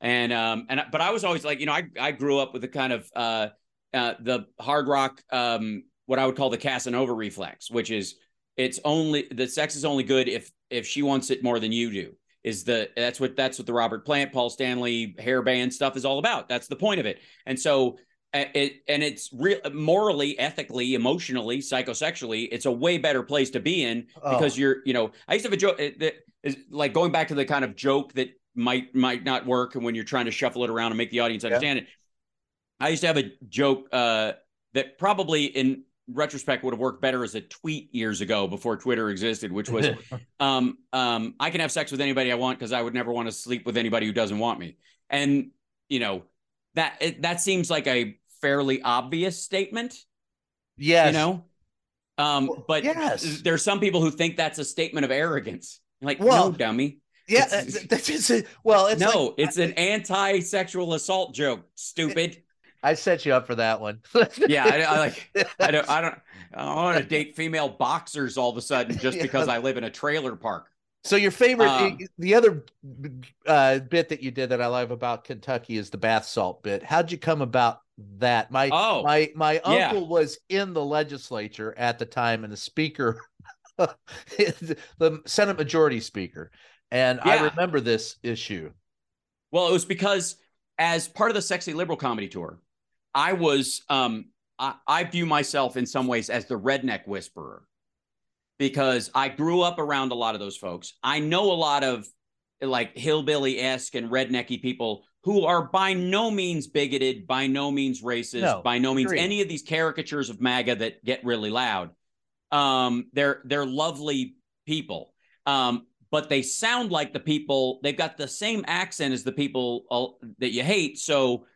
and um, and but I was always like, you know, I I grew up with the kind of uh uh, the hard rock, um, what I would call the Casanova reflex, which is it's only the sex is only good if if she wants it more than you do. Is the that's what that's what the Robert Plant, Paul Stanley hairband stuff is all about. That's the point of it. And so it and it's real morally, ethically, emotionally, psychosexually, it's a way better place to be in because oh. you're, you know, I used to have a joke that is like going back to the kind of joke that might might not work and when you're trying to shuffle it around and make the audience understand yeah. it I used to have a joke uh, that probably in retrospect would have worked better as a tweet years ago before Twitter existed, which was, [laughs] um, um, I can have sex with anybody I want because I would never want to sleep with anybody who doesn't want me. And you know that it, that seems like a fairly obvious statement. Yes. You know, um, but yes. there's some people who think that's a statement of arrogance. Like, well, no, dummy. Yeah, that's just a, well, it's no, like, it's an anti-sexual assault joke. Stupid. I set you up for that one. yeah, I, I, like. I [laughs] don't. I don't. I don't want to date female boxers all of a sudden just yeah. because I live in a trailer park. So your favorite, um, the other uh, bit that you did that I love about Kentucky is the bath salt bit. How'd you come about that? My oh, my my uncle yeah. was in the legislature at the time and the speaker, [laughs] the Senate Majority Speaker, and yeah. I remember this issue. Well, it was because as part of the Sexy Liberal Comedy Tour, I was um, I, I view myself in some ways as the redneck whisperer because I grew up around a lot of those folks. I know a lot of like hillbilly esque and rednecky people who are by no means bigoted, by no means racist, no, by no means any of these caricatures of MAGA that get really loud. Um, they're they're lovely people, um, but they sound like the people. They've got the same accent as the people uh, that you hate. So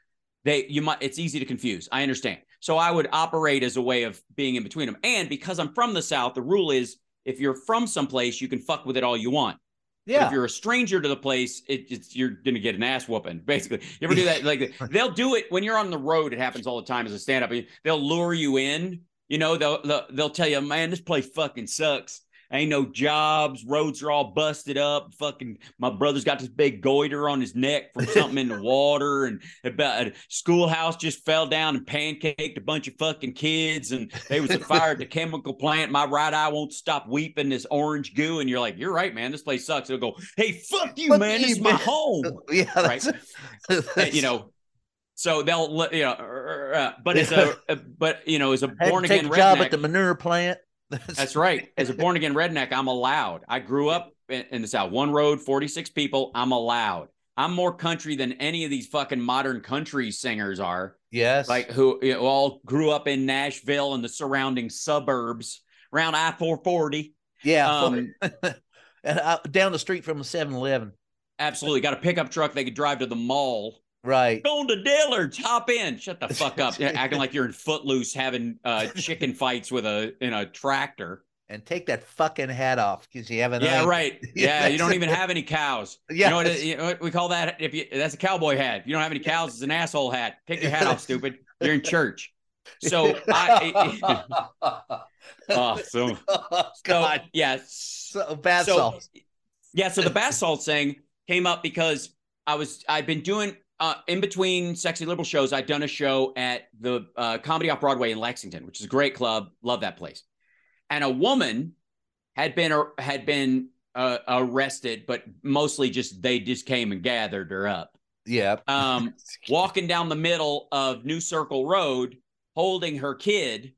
they you might it's easy to confuse. I understand. So I would operate as a way of being in between them. And because I'm from the South, the rule is if you're from someplace, you can fuck with it all you want. Yeah. But if you're a stranger to the place, it, it's you're gonna get an ass whooping. [laughs] Basically, you ever do that? Like [laughs] they'll do it when you're on the road. It happens all the time as a stand up. They'll lure you in. You know, they'll, they'll they'll tell you, man, this place fucking sucks. Ain't no jobs. Roads are all busted up. Fucking my brother's got this big goiter on his neck from something in the [laughs] water, and about a schoolhouse just fell down and pancaked a bunch of fucking kids, and there was a fire at the [laughs] chemical plant. My right eye won't stop weeping this orange goo, and you're like, you're right, man. This place sucks. It'll go, hey, fuck you, fuck man. You, this is my home. [laughs] Yeah, right. That's... you know, so they'll you know, uh, uh, uh but as a uh, but you know as a born again job at the manure plant. That's right. As a born again redneck, I'm allowed. I grew up in, the South. One road, 46 people. I'm allowed. I'm more country than any of these fucking modern country singers are. Yes. Like who you know, all grew up in Nashville and the surrounding suburbs around I 440. Yeah. Um, [laughs] and uh, down the street from a 7-Eleven. Absolutely. Got a pickup truck they could drive to the mall. Right. Going to Dillard's, hop in. Shut the fuck up. Acting like you're in Footloose having uh, [laughs] chicken fights with a in a tractor. And take that fucking hat off because you haven't. Yeah, right. [laughs] Yeah, you don't even have any cows. Yeah, you know, what, you know what we call that? If you that's a cowboy hat. If you don't have any cows, it's an asshole hat. Take your hat off, [laughs] stupid. You're in church. So I. oh, so, oh, God. So, yeah. So bath so, salts. Yeah, so the bath salts thing came up because I was I've been doing uh, in between sexy liberal shows. I'd done a show at the uh, Comedy Off Broadway in Lexington, which is a great club. Love that place. And a woman had been had been uh, arrested, but mostly just they just came and gathered her up. Yeah. [laughs] Um, walking down the middle of New Circle Road, holding her kid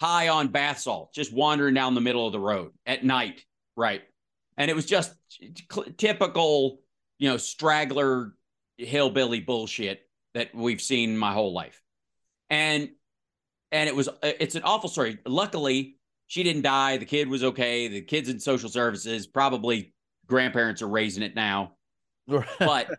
high on bath salt, just wandering down the middle of the road at night. Right. And it was just typical, you know, straggler hillbilly bullshit that we've seen my whole life. And and it was it's an awful story. Luckily, she didn't die. The kid was okay. The kid's in social services. Probably grandparents are raising it now. [laughs] but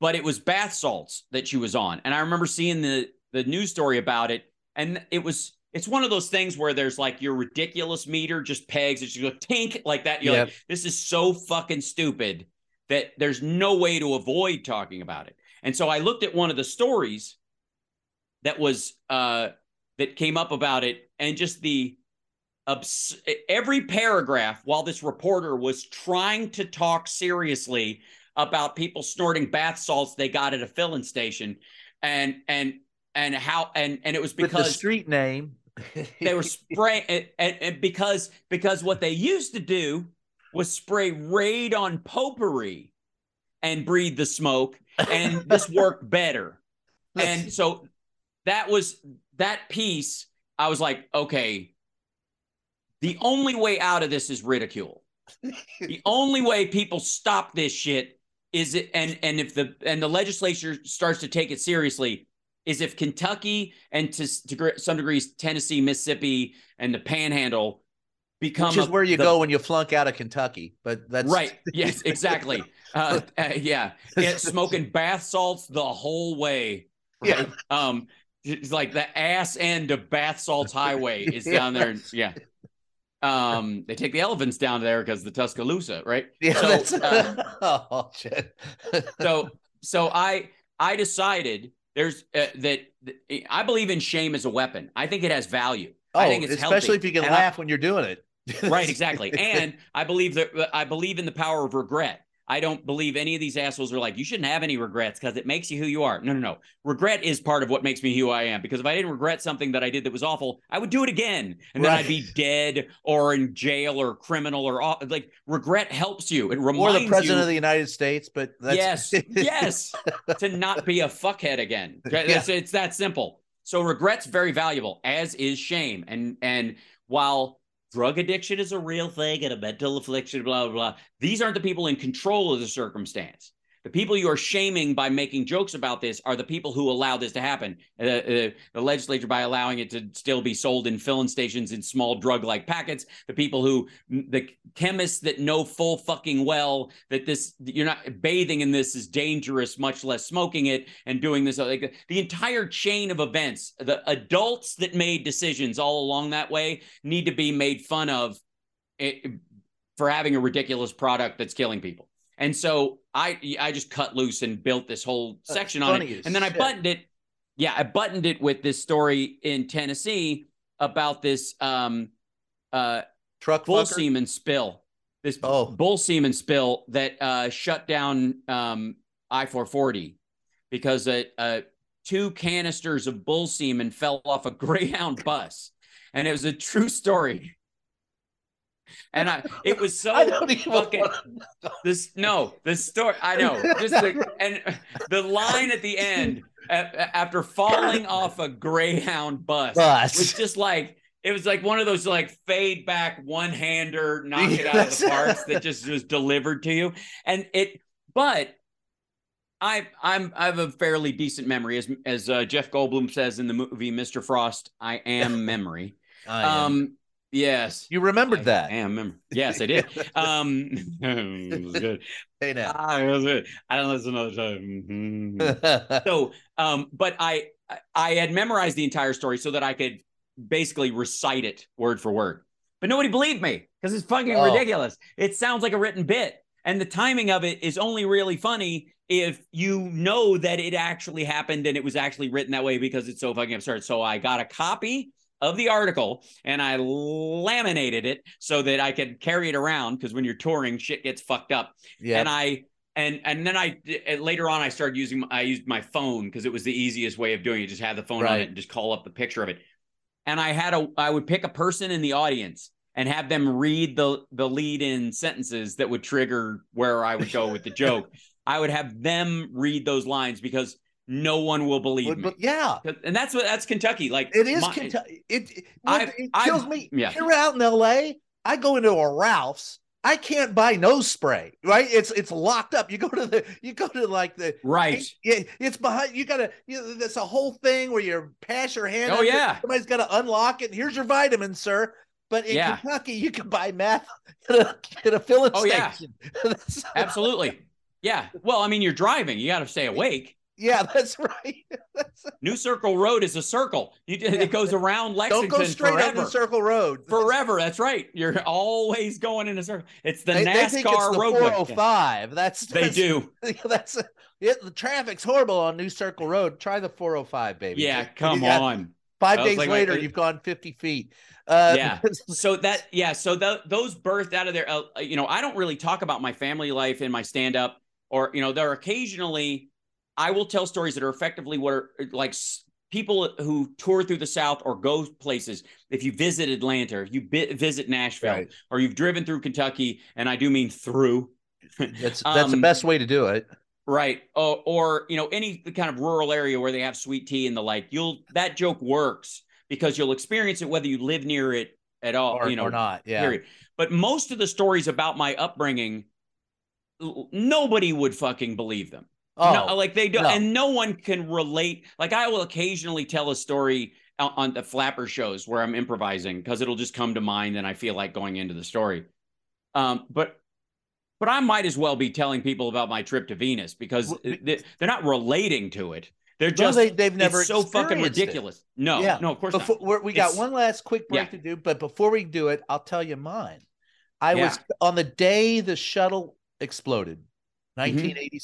but it was bath salts that she was on. And I remember seeing the the news story about it and it was it's one of those things where there's like your ridiculous meter just pegs. It's just go tink like that. You're yep. like, this is so fucking stupid that there's no way to avoid talking about it. And so I looked at one of the stories that was uh that came up about it and just the abs- every paragraph while this reporter was trying to talk seriously about people snorting bath salts they got at a filling station and and and how and and it was because With the street name they were spraying and, eh, and, eh, and, eh, because because what they used to do was spray raid on potpourri and breathe the smoke and [laughs] this worked better. And so that was that piece i was like okay the only way out of this is ridicule. The [laughs] only way people stop this shit is it and and if the and the legislature starts to take it seriously is if Kentucky and to, to some degrees Tennessee, Mississippi, and the Panhandle become which is a, where you the, go when you flunk out of Kentucky. But that's right. [laughs] Yes, exactly. uh, uh, [laughs] yeah, yeah, smoking bath salts the whole way. Right? Yeah. Um, it's like the ass end of Bath Salts Highway [laughs] is down there. Yeah. Um, they take the elephants down there because the Tuscaloosa, right? Yeah. So, uh, oh shit. so so I I decided there's uh, that I believe in shame as a weapon. I think it has value. Oh, I think it's especially healthy. if you can and laugh I, when you're doing it. Right, [laughs] exactly. And I believe that uh, I believe in the power of regret. I don't believe any of these assholes are like, you shouldn't have any regrets because it makes you who you are. No, no, no. Regret is part of what makes me who I am. Because if I didn't regret something that I did that was awful, I would do it again. And right. then I'd be dead or in jail or criminal or off. like regret helps you. It reminds Or the president you, of the United States, but yes, [laughs] yes, to not be a fuckhead again. [laughs] It's, yeah. it's that simple. So regret's very valuable, as is shame. And and while drug addiction is a real thing and a mental affliction, blah, blah, blah. These aren't the people in control of the circumstance. The people you are shaming by making jokes about this are the people who allow this to happen. Uh, uh, the legislature by allowing it to still be sold in filling stations in small drug-like packets. The people who, the chemists that know full fucking well that this you're not bathing in this is dangerous, much less smoking it and doing this. Like the entire chain of events, the adults that made decisions all along that way need to be made fun of. Eh, for having a ridiculous product that's killing people. And so I I just cut loose and built this whole section on it. And then I buttoned it. Yeah, I buttoned it with this story in Tennessee about this um uh truck bull fucker? semen spill. This oh. bull semen spill that uh shut down um I-440 because uh, uh two canisters of bull semen fell off a [laughs] Greyhound bus. And it was a true story and I it was so [laughs] I don't even fucking this no the story I know just the, and the line at the end after falling off a Greyhound bus, bus was just like it was like one of those like fade back one hander knock it out of the parks that just was delivered to you and it but I I'm I have a fairly decent memory as as uh, Jeff Goldblum says in the movie Mr. Frost I am memory. Am. Um Yes. You remembered I, that. I remember. Yes, I did. [laughs] um, [laughs] it was good. Hey now. Ah, it was good. I don't listen all the time. Mhm. so, um, but I I had memorized the entire story so that I could basically recite it word for word. But nobody believed me because it's fucking Oh. ridiculous. It sounds like a written bit. And the timing of it is only really funny if you know that it actually happened and it was actually written that way because it's so fucking absurd. So I got a copy of the article and I laminated it so that I could carry it around because when you're touring, shit gets fucked up. yeah. And I and and then I and later on I started using I used my phone because it was the easiest way of doing it. Just have the phone on it and just call up the picture of it. And I had a I would pick a person in the audience and have them read the the lead in sentences that would trigger where I would go with the joke. [laughs] I would have them read those lines because no one will believe But- me. but yeah. And that's what that's Kentucky. Like It is my- Kentucky. It, it, I- it I- kills me. yeah. Here out in LA, I go into a Ralph's. I can't buy nose spray, right? It's it's locked up. You go to the you go to like the Right. Yeah, it's behind. You gotta. You, that's a whole thing where you pass your hand. Oh, yeah. somebody's got to unlock it. Here's your vitamins, sir. But in Yeah. Kentucky, you can buy meth [laughs] at a, at a filling Oh, yeah. station. [laughs] That's- Absolutely. Yeah. Well, I mean, you're driving. You got to stay awake. Yeah, [laughs] that's right. [laughs] That's, New Circle Road is a circle. You, It goes around Lexington. don't go straight forever. on the Circle Road. [laughs] Forever. That's right. You're always going in a circle. It's the They, they think it's NASCAR the road. 405. That's They do. That's it, the traffic's horrible on New Circle Road. Try the 405, baby. Yeah. Come got- on. Five days like, later, like- you've gone 50 feet. Uh, Yeah. So that, yeah. So tho- those birthed out of there, uh, you know, I don't really talk about my family life in my stand up or, you know, there are occasionally, I will tell stories that are effectively what are like people who tour through the South or go places. If you visit Atlanta, or if you bi- visit Nashville, Right. or you've driven through Kentucky, and I do mean through, [laughs] that's that's the Um, best way to do it. right? Or, or you know, any kind of rural area where they have sweet tea and the like. You'll that joke works because you'll experience it whether you live near it at all, Or, you know, or not. Yeah. period. But most of the stories about my upbringing, nobody would fucking believe them. Oh, no, like they don't, no. and no one can relate. Like I will occasionally tell a story on, the flapper shows where I'm improvising because it'll just come to mind and I feel like going into the story. Um, but but I might as well be telling people about my trip to Venus because they, they're not relating to it. They're No, just they, they've never it's so fucking experienced it. ridiculous. No, Yeah. no, of course Before, not. we're, we got It's- one last quick break yeah. to do, but before we do it, I'll tell you mine. I Yeah. was on the day the shuttle exploded, Mm-hmm.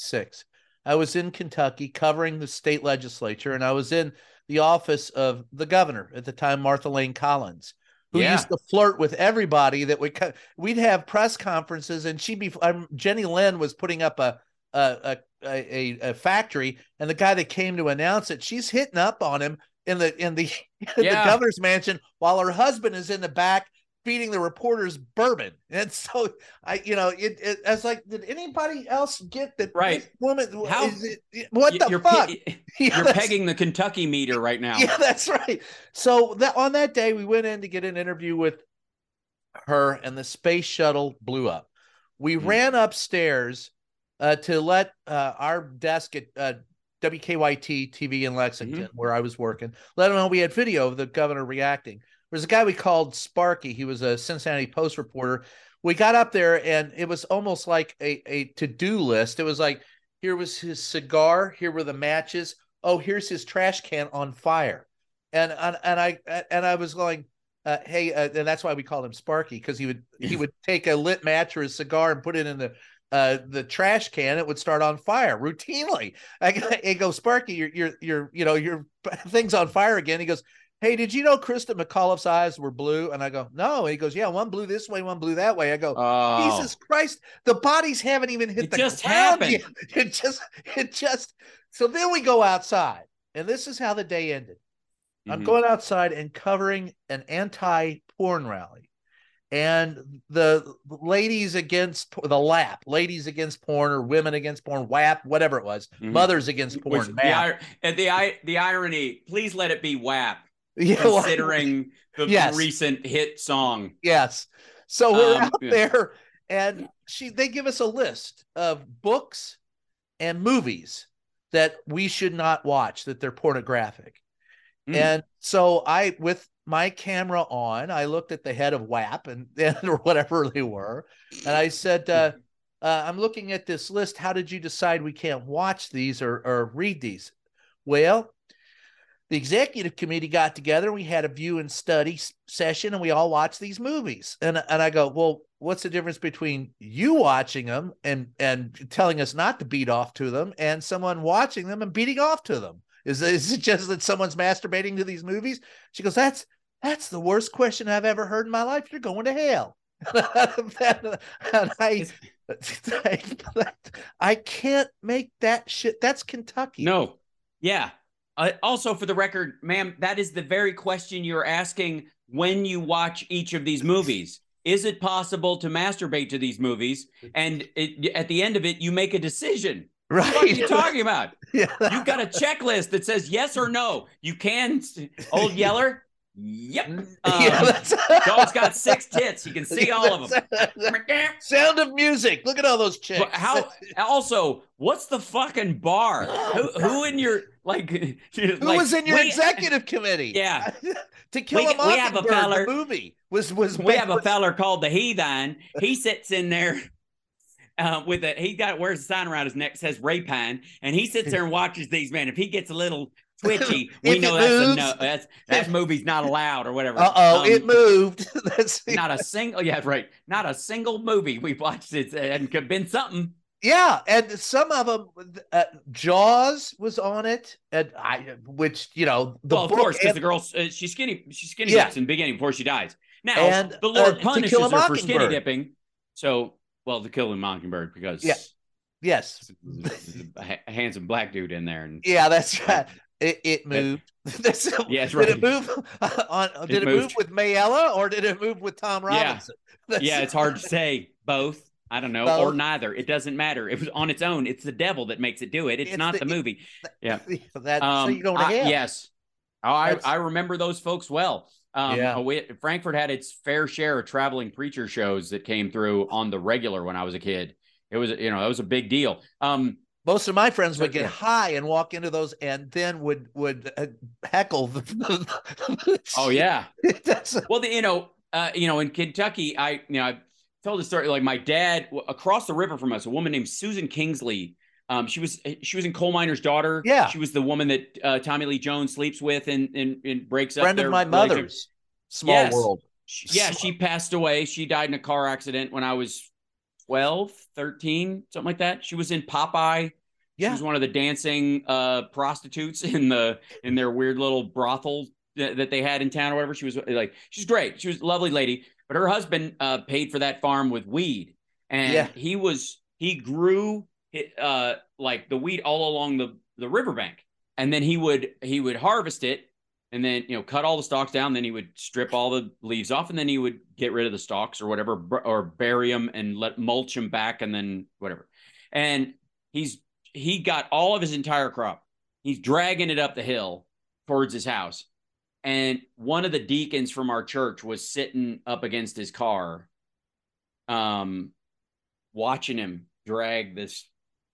1986. I was in Kentucky covering the state legislature, and I was in the office of the governor at the time, Martha Layne Collins, who Yeah. used to flirt with everybody that would co- we'd have press conferences, and she'd be um, Jenny Lynn was putting up a a, a a a factory, and the guy that came to announce it, she's hitting up on him in the in the, [laughs] in Yeah. the governor's mansion while her husband is in the back feeding the reporters bourbon. [laughs] And so I, you know, it, it I was like, did anybody else get that? Right. Woman, How- is it, what Y- the you're, fuck? pe- [laughs] Yeah, you're pegging the Kentucky meter right now. Yeah, [laughs] that's right. So that on that day, we went in to get an interview with her, and the space shuttle blew up. We Hmm. ran upstairs uh, to let uh, our desk at uh, WKYT TV in Lexington, Mm-hmm. where I was working, let them know we had video of the governor reacting. There's a guy we called Sparky. He was a Cincinnati Post reporter. We got up there, and it was almost like a, a to do list. It was like, here was his cigar, here were the matches. Oh, here's his trash can on fire. And and, and I and I was going, uh, hey, uh, and that's why we called him Sparky because he would he would take a lit match or a cigar and put it in the uh the trash can. It would start on fire routinely. I, [laughs] I go, Sparky, your your your you know your [laughs] thing's on fire again. He goes, hey, did you know Christa McAuliffe's eyes were blue? And I go, no. And he goes, yeah, one blew this way, one blew that way. I go, Oh. Jesus Christ, the bodies haven't even hit It the just ground happened. yet. [laughs] It just, it just. So then we go outside, and this is how the day ended. I'm Mhm. going outside and covering an anti-porn rally, and the ladies against the lap, ladies against porn or women against porn, WAP, whatever it was, Mhm. mothers against porn, Which, the, and the i- the irony. Please let it be WAP, Yeah, [laughs] considering the Yes. recent hit song. Yes. So we're Um, out yeah. there and she they give us a list of books and movies that we should not watch that they're pornographic. Mm. And so I with my camera on. I looked at the head of WAP and, [laughs] and or whatever they were, and I said, uh, uh, "I'm looking at this list. How did you decide we can't watch these or or read these?" Well, the executive committee got together. We had a view and study session, and we all watched these movies. And and I go, well, what's the difference between you watching them and and telling us not to beat off to them, and someone watching them and beating off to them? Is is it just that someone's masturbating to these movies? She goes, that's that's the worst question I've ever heard in my life. You're going to hell. [laughs] and I, [laughs] I can't make that shit. That's Kentucky. No. Yeah. Uh, also, for the record, ma'am, that is the very question you're asking when you watch each of these movies. Is it possible to masturbate to these movies? And it, at the end of it, you make a decision. Right. What are you [laughs] talking about? yeah. You've got a checklist that says yes or no. You can, old Yeller. Yep. [laughs] Um, yeah, dog's got six [laughs] tits. You can see all of them. [laughs] Sound of music. Look at all those chicks. But how? Also, what's the fucking bar? Who, who in your like? Who like, was in your we, executive committee? Yeah. to kill we, a mockingbird. We have a feller. The movie was was. We have a feller called the Heathen. He sits in there uh, with a he got wears a sign around his neck says Rapine, and he sits there and watches these men. If he gets a little twitchy, [laughs] we know that's moves. a no. That's that [laughs] movie's not allowed or whatever. Uh oh, um, it moved. [laughs] not a single. Yeah, right. Not a single movie we've watched it and could been something. Yeah, and some of them, uh, Jaws was on it, and I, which you know, the well, of course, because the girl, uh, she's skinny, she's skinny yeah. in the beginning before she dies. Now, and, the Lord uh, punishes her for skinny dipping. So well, to kill a mockingbird because yeah, yes, a handsome black dude in there, and yeah, that's right. It, it moved. [laughs] yeah, that's right. [laughs] Did it move on? Did it, it move with Mayella or did it move with Tom Robinson? [laughs] Yeah, yeah it's hard to say. Both. I don't know, Both. or neither. It doesn't matter. It was on its own. It's the devil that makes it do it. It's, it's not the, the, movie. yeah. That, um, so you going to hell. Yes. Oh, I, I remember those folks well. Um, yeah. We, Frankfort had its fair share of traveling preacher shows that came through on the regular when I was a kid. It was, you know, that was a big deal. Um, most of my friends would get high and walk into those, and then would would uh, heckle. The, [laughs] oh yeah. [laughs] well, the, you know, uh, you know, in Kentucky, I you know I told the story like my dad across the river from us, a woman named Susan Kingsley. Um, she was she was in Coal Miner's Daughter. Yeah, she was the woman that uh, Tommy Lee Jones sleeps with and and, and breaks up. Friend of my mother's. Small yes. world. Yeah, she passed away. She died in a car accident when I was 12, 13, something like that. She was in Popeye. Yeah. She was one of the dancing uh, prostitutes [laughs] in the in their weird little brothel that, that they had in town or whatever. She was like, she's great. She was a lovely lady. But her husband uh, paid for that farm with weed. And yeah. he was he grew uh, like the weed all along the the riverbank. And then he would he would harvest it and then you know cut all the stalks down then he would strip all the leaves off and then he would get rid of the stalks or whatever or bury them and let mulch them back and then whatever. And he's he got all of his entire crop. He's dragging it up the hill towards his house. And one of the deacons from our church was sitting up against his car um watching him drag this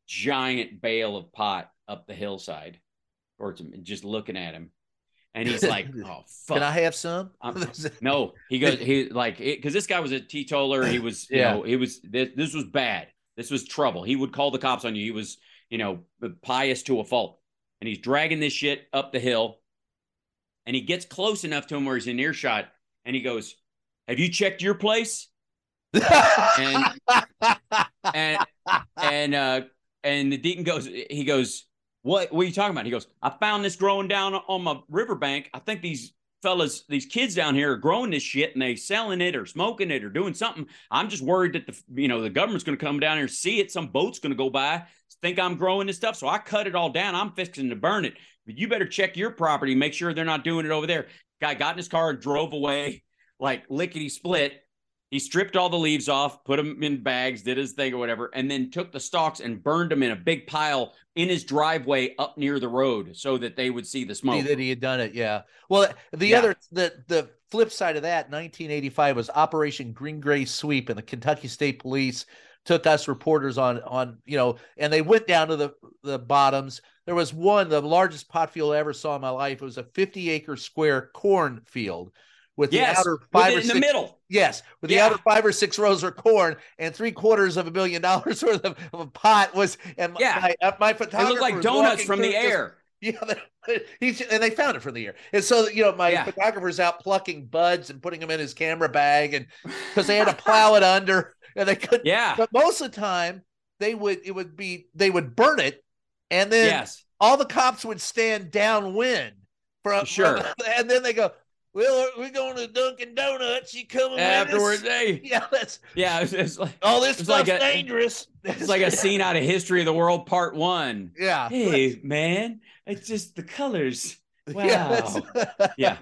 giant bale of pot up the hillside towards him and just looking at him and he's like, [laughs] "Oh fuck, can I have some?" [laughs] no, he goes, he like because this guy was a teetotaler. He was, you yeah. know, he was this, this was bad. This was trouble. He would call the cops on you. He was, you know, pious to a fault. And he's dragging this shit up the hill, and he gets close enough to him where he's in earshot, and he goes, "Have you checked your place?" [laughs] and and and uh and the deacon goes, he goes, what, what are you talking about? He goes, I found this growing down on my riverbank. I think these fellas, these kids down here are growing this shit and they selling it or smoking it or doing something. I'm just worried that the you know the government's going to come down here and see it. Some boat's going to go by, think I'm growing this stuff, so I cut it all down. I'm fixing to burn it. But you better check your property, make sure they're not doing it over there. Guy got in his car and drove away like lickety split. He stripped all the leaves off, put them in bags, did his thing or whatever, and then took the stalks and burned them in a big pile in his driveway up near the road so that they would see the smoke. See that he had done it, yeah. Well, the yeah. other the the flip side of that, 1985 was Operation Green Gray Sweep, and the Kentucky State Police took us reporters on on you know, and they went down to the the bottoms. There was one, the largest pot field I ever saw in my life. It was a 50 acre square cornfield with yes, the outer five or in six, the middle. Yes, with the outer five or six rows of corn and three quarters of a million dollars [laughs] worth of, of a pot was and Yeah. my, uh, my It photographer looked like donuts from the through this- air. [laughs] yeah, they- he's and they found it from the air, and so you know my Yeah. photographer's out plucking buds and putting them in his camera bag, and because they had to [laughs] plow it under, and they couldn't. Yeah. But most of the time, they would it would be they would burn it, and then Yes. all the cops would stand downwind from Sure. from- and then they go, "Well, we're going to Dunkin' Donuts. You coming with us?" Afterwards, hey. [laughs] Yeah, that's Yeah, it's, it's like all this It's like stuff's a- dangerous. it's like a [laughs] scene out of History of the World Part One. yeah. Hey, man, it's just the colors. [laughs] Wow. Yeah, Yeah,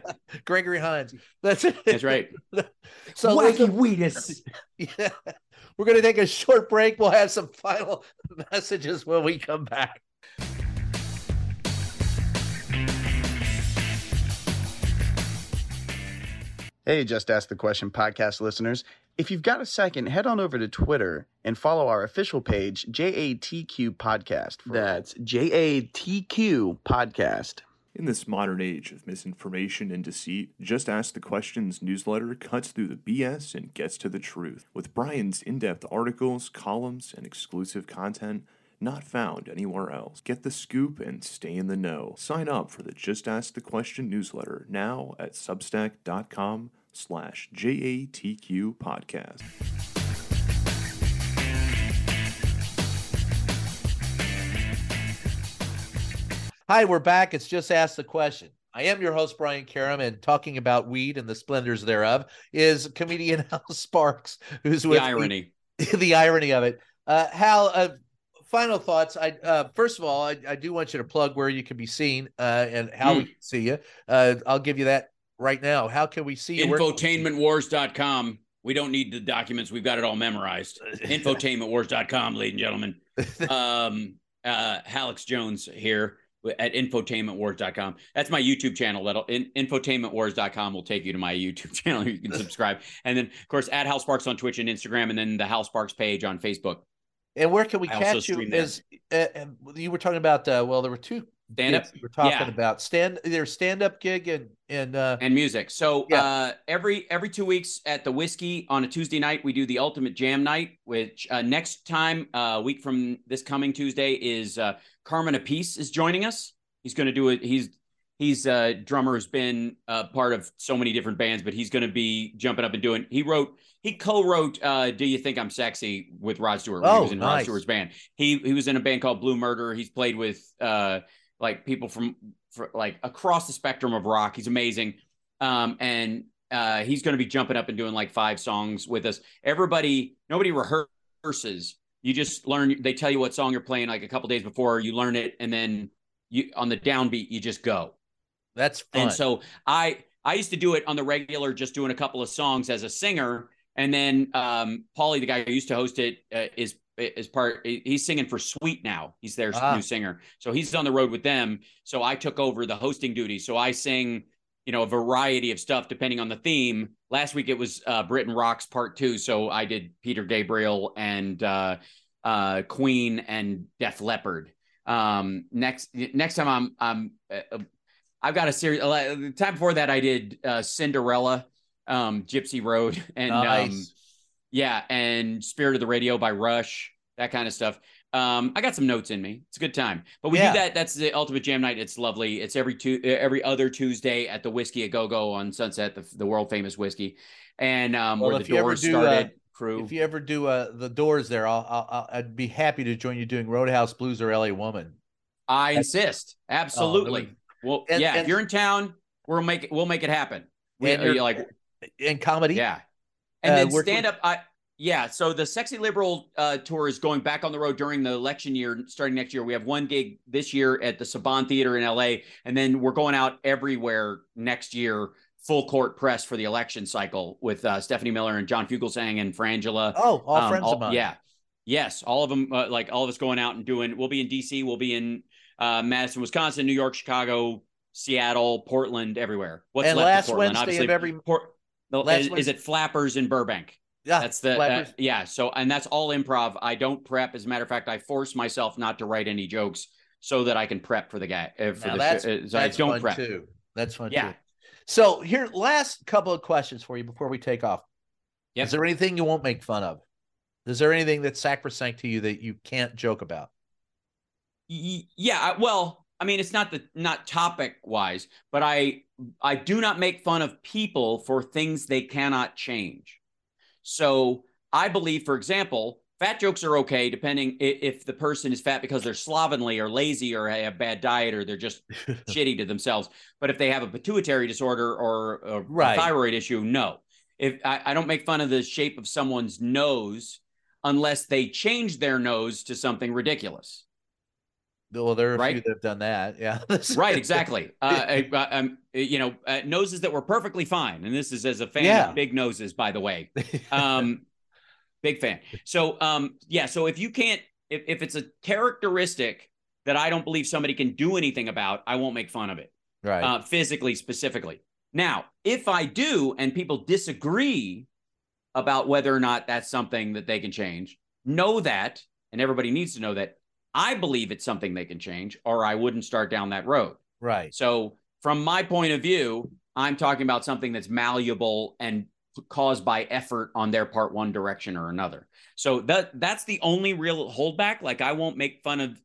Gregory Hines. That's it. that's right. So Wacky Wheatus. Yeah. We're going to take a short break. We'll have some final messages when we come back. Hey, Just Ask the Question podcast listeners. If you've got a second, head on over to Twitter and follow our official page, JATQ Podcast. That's JATQ Podcast. In this modern age of misinformation and deceit, Just Ask the Questions newsletter cuts through the BS and gets to the truth. With Brian's in depth articles, columns, and exclusive content not found anywhere else. Get the scoop and stay in the know. Sign up for the Just Ask the Question newsletter now at substack.com slash JATQ podcast. Hi, we're back. It's just ask the question. I am your host, Brian Karem, and talking about weed and the splendors thereof is comedian [laughs] Hal Sparks, who's The with me. irony. [laughs] the irony of it. Uh, Hal, uh, final thoughts. I uh, first of all, I, I do want you to plug where you can be seen uh, and how Hmm. we can see you. Uh, I'll give you that right now. How can we see you? Infotainmentwars.com. We don't need the documents. We've got it all memorized. [laughs] Infotainmentwars.com, ladies and gentlemen. [laughs] Um, uh, Alex Jones here at infotainmentwars.com. That's my YouTube channel. That'll in, infotainmentwars.com will take you to my YouTube [laughs] channel. You can subscribe. And then, of course, at Hal Sparks on Twitch and Instagram, and then the Hal Sparks page on Facebook. And where can we I catch you? As uh, uh, you were talking about, uh, well, there were two Stand up. were talking Yeah. about stand there's stand up gig and and uh, and music. So Yeah. uh, every every two weeks at the whiskey on a Tuesday night, we do the ultimate jam night. Which uh, next time, a uh, week from this coming Tuesday, is uh, Carmine Appice is joining us. He's going to do it. He's he's a drummer who's been uh, part of so many different bands, but he's going to be jumping up and doing. He wrote. He co-wrote uh, "Do You Think I'm Sexy" with Rod Stewart. when he Oh, was in Rod. Stewart's band. He he was in a band called Blue Murder. He's played with uh, like people from for, like across the spectrum of rock. He's amazing. Um, and uh, he's going to be jumping up and doing like five songs with us. Everybody, nobody rehearses. You just learn. They tell you what song you're playing like a couple days before. You learn it, and then you on the downbeat you just go. That's fun. And so I I used to do it on the regular, just doing a couple of songs as a singer, and then um, Paulie, the guy who used to host it, uh, is is part. He's singing for Sweet now. He's their Ah. new singer, so he's on the road with them. So I took over the hosting duty. So I sing, you know, a variety of stuff depending on the theme. Last week it was uh, Britain Rocks Part Two, so I did Peter Gabriel and uh, uh, Queen and Def Leppard. Um, next next time I'm I'm uh, I've got a series. uh, The time before that, I did uh, Cinderella, um, Gypsy Road, [laughs] and um, yeah, and Spirit of the Radio by Rush, that kind of stuff. Um, I got some notes in me. It's a good time. But we Yeah. do that. That's the ultimate jam night. It's lovely. It's every two, every other Tuesday at the Whiskey a Go Go on Sunset, the, the world famous whiskey, and um, Well, where the if you ever doors do, uh, started. crew. if you ever do uh, the doors there, I'll, I'll I'll- I'd be happy to join you doing Roadhouse Blues or LA Woman. I insist. Absolutely. Well, and- yeah. and- if you're in town, we'll make it. We'll make it happen. We, And you're- uh, like in comedy. Yeah. And Uh, then stand up. I yeah. So the Sexy Liberal uh, tour is going back on the road during the election year, starting next year. We have one gig this year at the Saban Theater in LA, and then we're going out everywhere next year, full court press for the election cycle with uh, Stephanie Miller and John Fugelsang and Frangela. Oh, all Um, friends all- of mine. Yeah. Yes, all of them. Uh, like all of us going out and doing. We'll be in DC. We'll be in uh, Madison, Wisconsin, New York, Chicago, Seattle, Portland, everywhere. What's And left last of Portland? Wednesday of every- Port, no, last is, is it Flappers in Burbank? Yeah, that's the uh, yeah. So and that's all improv. I don't prep. As a matter of fact, I force myself not to write any jokes so that I can prep for the guy. Uh, for now the that's, sh- uh, so that's I don't fun prep. too. That's fun Yeah. too. So here, last couple of questions for you before we take off. Yep. Is there anything you won't make fun of? Is there anything that's sacrosanct to you that you can't joke about? Yeah well i mean it's not the not topic wise but i i do not make fun of people for things they cannot change. So i believe for example fat jokes are okay depending if the person is fat because they're slovenly or lazy or have bad diet or they're just [laughs] shitty to themselves. But if they have a pituitary disorder or a Right. thyroid issue no. If I, I don't make fun of the shape of someone's nose unless they change their nose to something ridiculous Well, there are a few that have done that. Yeah. [laughs] right exactly uh, I- I- um, you know uh, noses that were perfectly fine and this is as a fan Yeah. of big noses by the way [laughs] um big fan so um yeah so if you can't if, if it's a characteristic that i don't believe somebody can do anything about i won't make fun of it right. uh, physically specifically now if i do and people disagree about whether or not that's something that they can change know that and everybody needs to know that i believe it's something they can change or i wouldn't start down that road right. so, from my point of view, I'm talking about something that's malleable and caused by effort on their part, one direction or another. So that that's the only real holdback. Like I won't make fun of,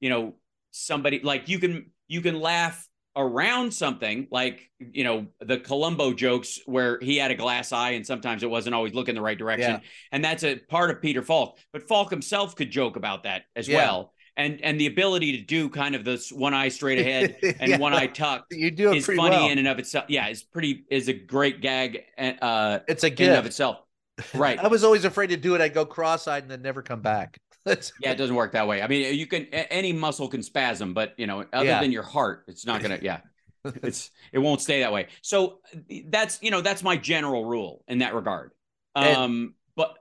you know, somebody like you can you can laugh around something like you know the Columbo jokes where he had a glass eye and sometimes it wasn't always looking the right direction Yeah. and that's a part of Peter Falk but Falk himself could joke about that as Yeah. well and and the ability to do kind of this one eye straight ahead [laughs] and Yeah. one eye tucked You do it is funny well. in and of itself. Yeah, it's pretty is a great gag uh it's a gift. in and of itself. [laughs] Right. I was always afraid to do it. I'd go cross-eyed and then never come back. [laughs] Yeah, it doesn't work that way. I mean, you can any muscle can spasm, but you know, other Yeah. than your heart, it's not gonna. Yeah, [laughs] it's it won't stay that way. So that's you know that's my general rule in that regard. And- Um, but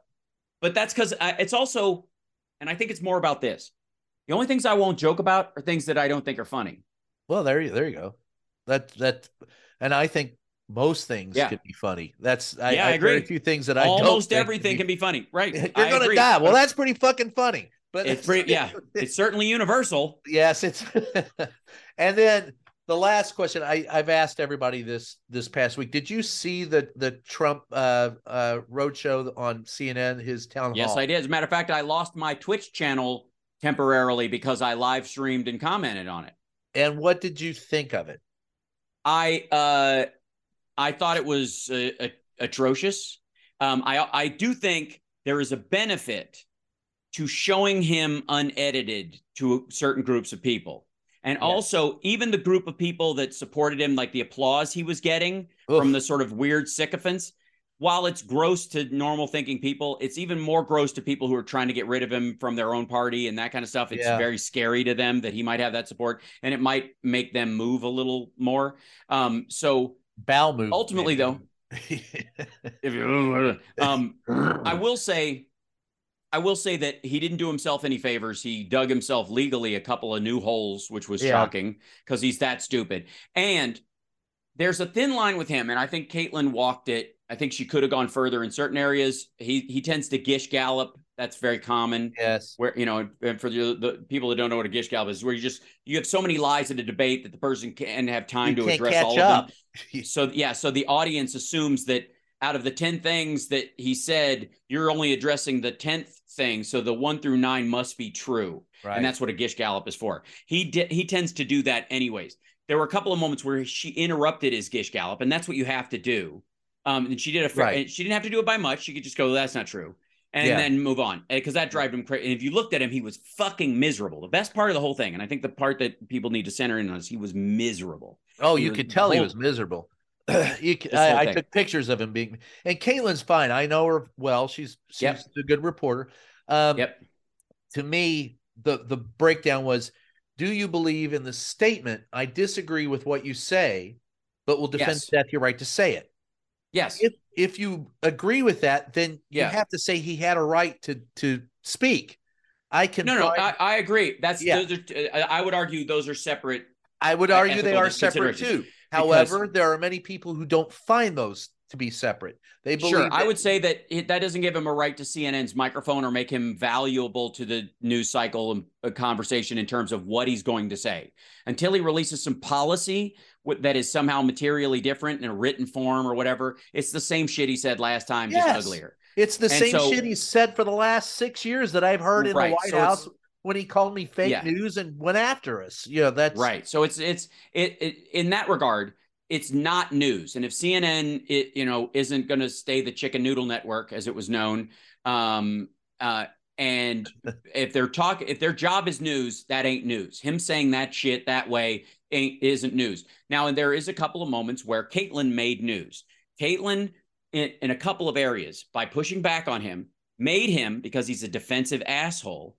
but that's because it's also, and I think it's more about this. The only things I won't joke about are things that I don't think are funny. well, there you there you go. That that, and I think most things Yeah. can be funny. That's I, Yeah, I very agree. few things that I Almost everything can be funny. Right. [laughs] You're I gonna agree. die. Well, that's pretty fucking funny. But it's [laughs] pretty. Yeah, it's certainly universal. yes, it's. [laughs] and then the last question I I've asked everybody this this past week. Did you see the the Trump uh uh roadshow on CNN? His town hall. Yes, I did. As a matter of fact, I lost my Twitch channel temporarily because I live streamed and commented on it. And what did you think of it? I uh, I thought it was uh, atrocious. Um, I I do think there is a benefit to showing him unedited to certain groups of people. And also, even the group of people that supported him, like the applause he was getting from the sort of weird sycophants, while it's gross to normal thinking people, it's even more gross to people who are trying to get rid of him from their own party and that kind of stuff. It's Yeah. very scary to them that he might have that support and it might make them move a little more. Um, so Bowel movement. ultimately, though, [laughs] if you, um, I will say, I will say that he didn't do himself any favors. He dug himself legally a couple of new holes, which was Yeah. shocking because he's that stupid. And there's a thin line with him, and I think Kaitlan walked it. I think she could have gone further in certain areas. He he tends to gish gallop. That's very common. yes. Where you know, and for the, the people that don't know what a gish gallop is, where you just you have so many lies in a debate that the person can have time You to address all up. of them. [laughs] So yeah, so the audience assumes that out of the 10 things that he said, you're only addressing the 10th thing. So the one through nine must be true. Right. And that's what a gish gallop is for. He did he tends to do that anyways. There were a couple of moments where she interrupted his gish gallop, and that's what you have to do. Um, and she did a fair, Right. and she didn't have to do it by much. She could just go, that's not true. And Yeah. then move on. Because that drove him crazy. And if you looked at him, he was fucking miserable. The best part of the whole thing, and I think the part that people need to center in on is he was miserable. Oh, He you could tell he was miserable. [clears throat] you whole I, I took pictures of him being, and Kaitlan's fine. I know her well. She's she's Yep. a good reporter. Um, Yep. To me, the the breakdown was: Do you believe in the statement? I disagree with what you say, but will defend Yes. to death your right to say it. Yes. If if you agree with that, then Yeah. you have to say he had a right to to speak. I can No, no, I, I agree. That's Yeah. those are. I I would argue those are separate. I would uh, argue they are separate too. However, there are many people who don't find those to be separate. They believe sure. that- I would say that it, that doesn't give him a right to CNN's microphone or make him valuable to the news cycle and a conversation in terms of what he's going to say until he releases some policy that is somehow materially different in a written form or whatever. It's the same shit he said last time, Yes. just uglier. It's the And same so- shit he said for the last six years that I've heard in Right, the White so House when he called me fake Yeah. news and went after us. You know, that's Right. So it's it's it, it in that regard, it's not news. And if CNN, it, you know, isn't going to stay the chicken noodle network as it was known, um, uh, and [laughs] if they're talking, if their job is news, that ain't news. Him saying that shit that way isn't news. Now, and there is a couple of moments where Kaitlan made news. Kaitlan, in, in a couple of areas, by pushing back on him, made him because he's a defensive asshole.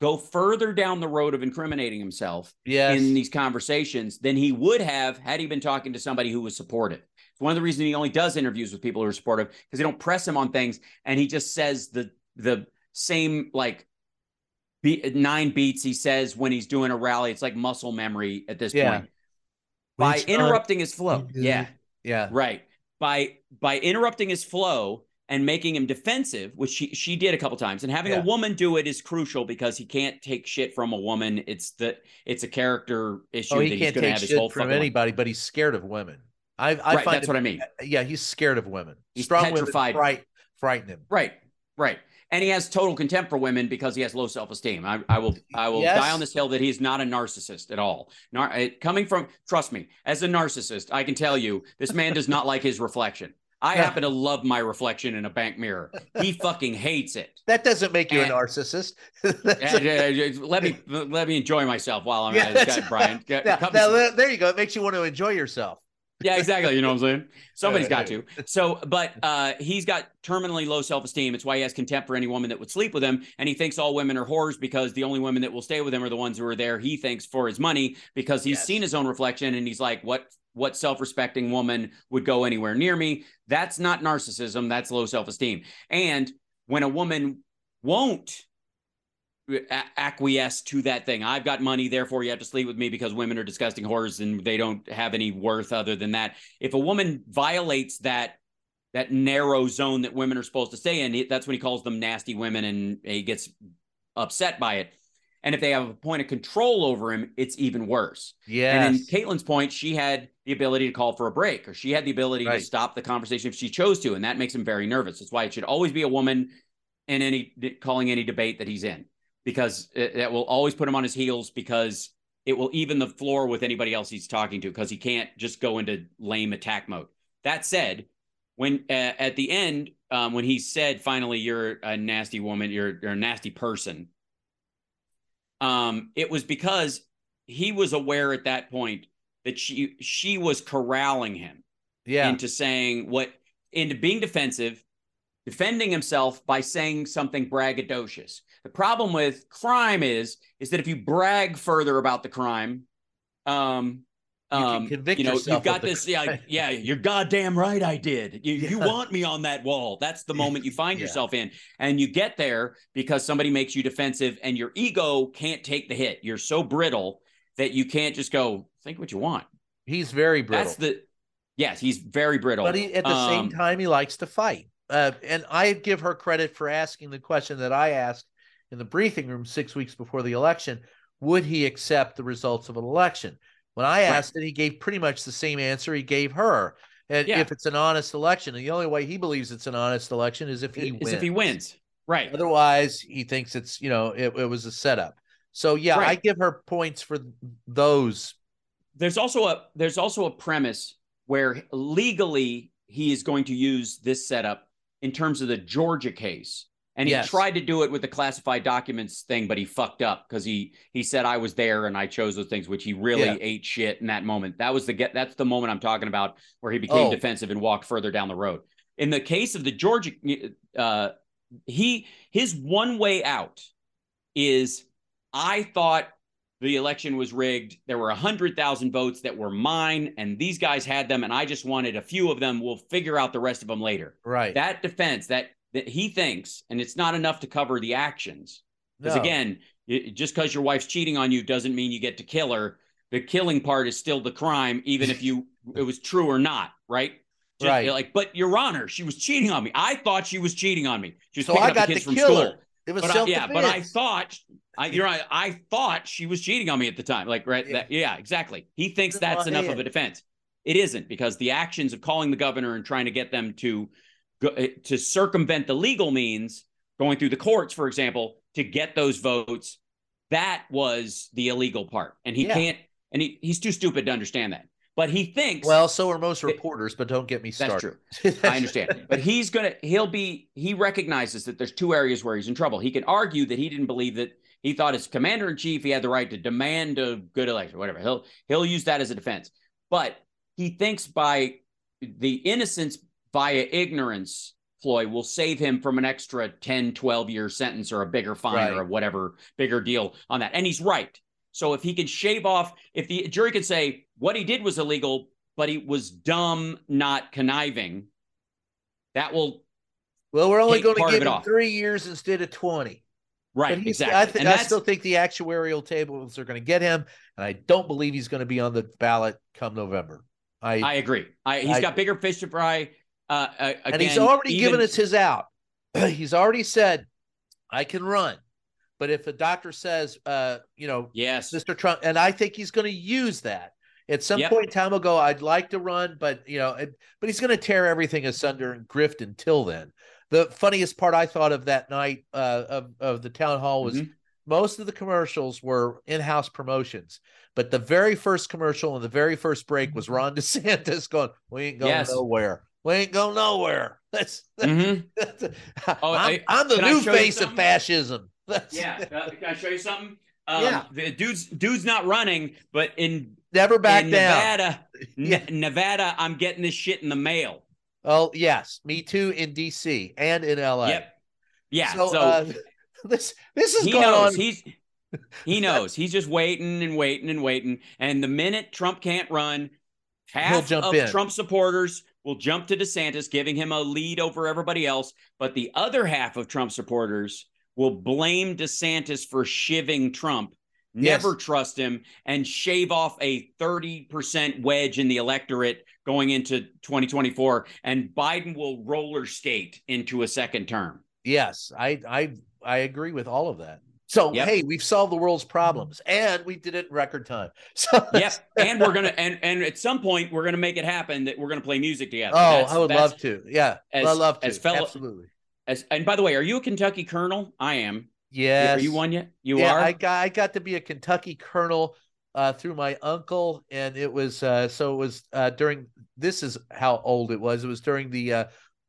Go further down the road of incriminating himself Yes. in these conversations than he would have had he been talking to somebody who was supportive. It's one of the reasons he only does interviews with people who are supportive because they don't press him on things, and he just says the the same like be, nine beats he says when he's doing a rally. It's like muscle memory at this Yeah. point. By Which, interrupting his flow, yeah, yeah. right. By by interrupting his flow and making him defensive, which she she did a couple times, and having Yeah. a woman do it is crucial because he can't take shit from a woman. It's the it's a character issue Oh, that he he's can't going to take have his shit whole from fucking life. anybody, but he's scared of women. I, I Right, find that's it- what I mean. Yeah, he's scared of women. He's Strong petrified. women fright, frighten him. Right, right. And he has total contempt for women because he has low self esteem. I, I will, I will Yes. die on this hill that he's not a narcissist at all. Nar- uh, coming from, trust me, as a narcissist, I can tell you this man does not like his reflection. I happen to love my reflection in a bank mirror. He fucking hates it. That doesn't make you And- [laughs] a narcissist. Uh, uh, let me [laughs] let me enjoy myself while I'm Yeah, at it, Brian. Get- Now- now, there you go. It makes you want to enjoy yourself. Yeah, exactly. You know what I'm saying? Somebody's got to. [laughs] So, but uh, he's got terminally low self esteem. It's why he has contempt for any woman that would sleep with him. And he thinks all women are whores because the only women that will stay with him are the ones who are there, he thinks, for his money because he's seen his own reflection and he's like, what? What self-respecting woman would go anywhere near me? That's not narcissism. That's low self-esteem. And when a woman won't acquiesce to that thing. I've got money, therefore you have to sleep with me because women are disgusting whores and they don't have any worth other than that. If a woman violates that that narrow zone that women are supposed to stay in, that's when he calls them nasty women and he gets upset by it. And if they have a point of control over him, it's even worse. Yeah. And in Kaitlan's point, she had the ability to call for a break, or she had the ability Right. to stop the conversation if she chose to, and that makes him very nervous. That's why it should always be a woman in any calling any debate that he's in, because it, that will always put him on his heels because it will even the floor with anybody else he's talking to because he can't just go into lame attack mode. That said, when uh, at the end, um, when he said finally, "You're a nasty woman. You're you're a nasty person," um, it was because he was aware at that point that she she was corralling him Yeah. into saying what into being defensive, defending himself by saying something braggadocious. The problem with crime is is that if you brag further about the crime, um, You can um, convict you know, yourself you've got the this. Yeah, yeah, you're goddamn right. I did. You, you want me on that wall. That's the moment you find Yeah. yourself in, and you get there because somebody makes you defensive, and your ego can't take the hit. You're so brittle that you can't just go think what you want. He's very brittle. That's the yes, he's very brittle. But he, at the Um, same time, he likes to fight. Uh, and I give her credit for asking the question that I asked in the briefing room six weeks before the election Would he accept the results of an election? When I asked it, he gave pretty much the same answer he gave her. And Yeah. if it's an honest election, and the only way he believes it's an honest election is if he is wins. if he wins, right? Otherwise, he thinks it's you know it, it was a setup. So yeah, I give her points for those. There's also a there's also a premise where legally he is going to use this setup in terms of the Georgia case. And he tried to do it with the classified documents thing, but he fucked up because he he said I was there and I chose those things, which he really Yeah. ate shit in that moment. That was the get that's the moment I'm talking about where he became Oh. defensive and walked further down the road. In the case of the Georgia, uh, he his one way out is I thought the election was rigged. There were 100,000 votes that were mine, and these guys had them, and I just wanted a few of them. We'll figure out the rest of them later. Right. That defense that, that he thinks, and it's not enough to cover the actions. Because No. again, y- just because your wife's cheating on you doesn't mean you get to kill her. The killing part is still the crime, even if you it was true or not, right? Just, Right. Like, but Your Honor, she was cheating on me. I thought she was cheating on me. She was So picking I up kids from kill school. her. It was But I, yeah, but I thought I, [laughs] you're right. I thought she was cheating on me at the time. Like, right? Yeah. That, yeah, exactly. He thinks that's enough of a defense. It isn't because the actions of calling the governor and trying to get them to Eh, to circumvent the legal means, going through the courts, for example, to get those votes, that was the illegal part, and he Yeah. can't. And he, he's too stupid to understand that. But he thinks Well, so are most It- reporters, but don't get me started. that's true. I understand. But he's going to, he'll be, he recognizes that there's two areas where he's in trouble. He can argue that he didn't believe that he thought as commander in chief, he had the right to demand a good election, whatever. He'll, he'll use that as a defense. But he thinks by the innocence via ignorance, Floyd will save him from an extra 10, 12 year sentence or a bigger fine or whatever bigger deal on that. And he's right. So if he can shave off, if the jury can say what he did was illegal, but he was dumb, not conniving, that will Well, we're only going to give him off. three years instead of 20. right exactly. I, and I still think the actuarial tables are going to get him, and I don't believe he's going to be on the ballot come November. I, I agree. I, he's I- got bigger fish to fry. Uh, uh, and he's already even- given us his out. [clears throat] he's already said, "I can run," but if a doctor says, uh, you know, yes, Mr. Trump, and I think he's going to use that. At some Yep. point in time, will go. I'd like to run, but you know, it, but he's going to tear everything asunder and grift until then. The funniest part I thought of that night uh, of of the town hall was Mhm. most of the commercials were in-house promotions, but the very first commercial and the very first break was Ron [laughs] DeSantis going, "We ain't going Yes. nowhere. We ain't going nowhere." [laughs] That's, Mhm. that's Oh, I'm, I- I'm the new face of fascism. [laughs] That's, yeah. Uh, can I show you something? Um, Yeah. The dude's dude's not running, but in never back in down. Nevada, [laughs] Yeah. Ne- Nevada, I'm getting this shit in the mail. Oh yes, me too in DC and in LA. Yep. Yeah. So, So, uh, this this is he going knows on. he's he knows he's just waiting and waiting and waiting. And the minute Trump can't run, half of in. Trump supporters will jump to DeSantis, giving him a lead over everybody else. But the other half of Trump supporters will blame DeSantis for shiving Trump, Yes. never trust him, and shave off a 30% wedge in the electorate going into 2024. And Biden will roller skate into a second term. Yes, I I I agree with all of that. So Yep. hey, we've solved the world's problems, and we did it in record time. [laughs] So yep. And we're gonna and and at some point we're gonna make it happen that we're gonna play music together. Oh, That's- I would love to. Yeah, as- I love to. as fellow- Absolutely. As, and by the way, are you a Kentucky Colonel? I am. Yes. Are you one yet? You yeah, are. I got I got to be a Kentucky colonel uh, through my uncle, and it was uh, so it was uh, during. This is how old it was. It was during the uh,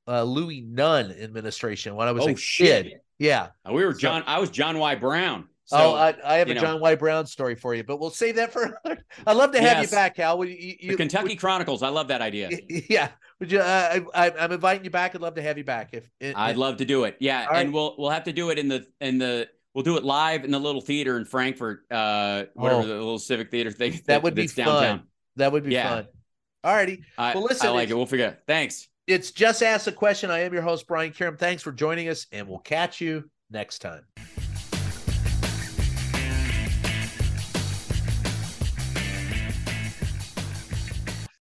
uh, Louis Nunn administration when I was Oh, a shit. kid. Yeah. Uh, we were So- John. I was John Y. Brown. So, oh, I, I have a know. John Y. Brown story for you, but we'll save that for [laughs] another. I'd love to have Yes. you back, Hal. Would you, you, the Kentucky Chronicles. I love that idea. yeah. Would you? Uh, I, I'm inviting you back. I'd love to have you back. If, if I'd love to do it. Yeah, All right. and we'll we'll have to do it in the in the we'll do it live in the little theater in Frankfort, uh, whatever Oh. the little civic theater thing that would be fun. downtown. That would be Yeah. fun. All righty. I, Well, listen, I like it. We'll figure. it. Thanks. It's just ask a question. I am your host Brian Karem. Thanks for joining us, and we'll catch you next time.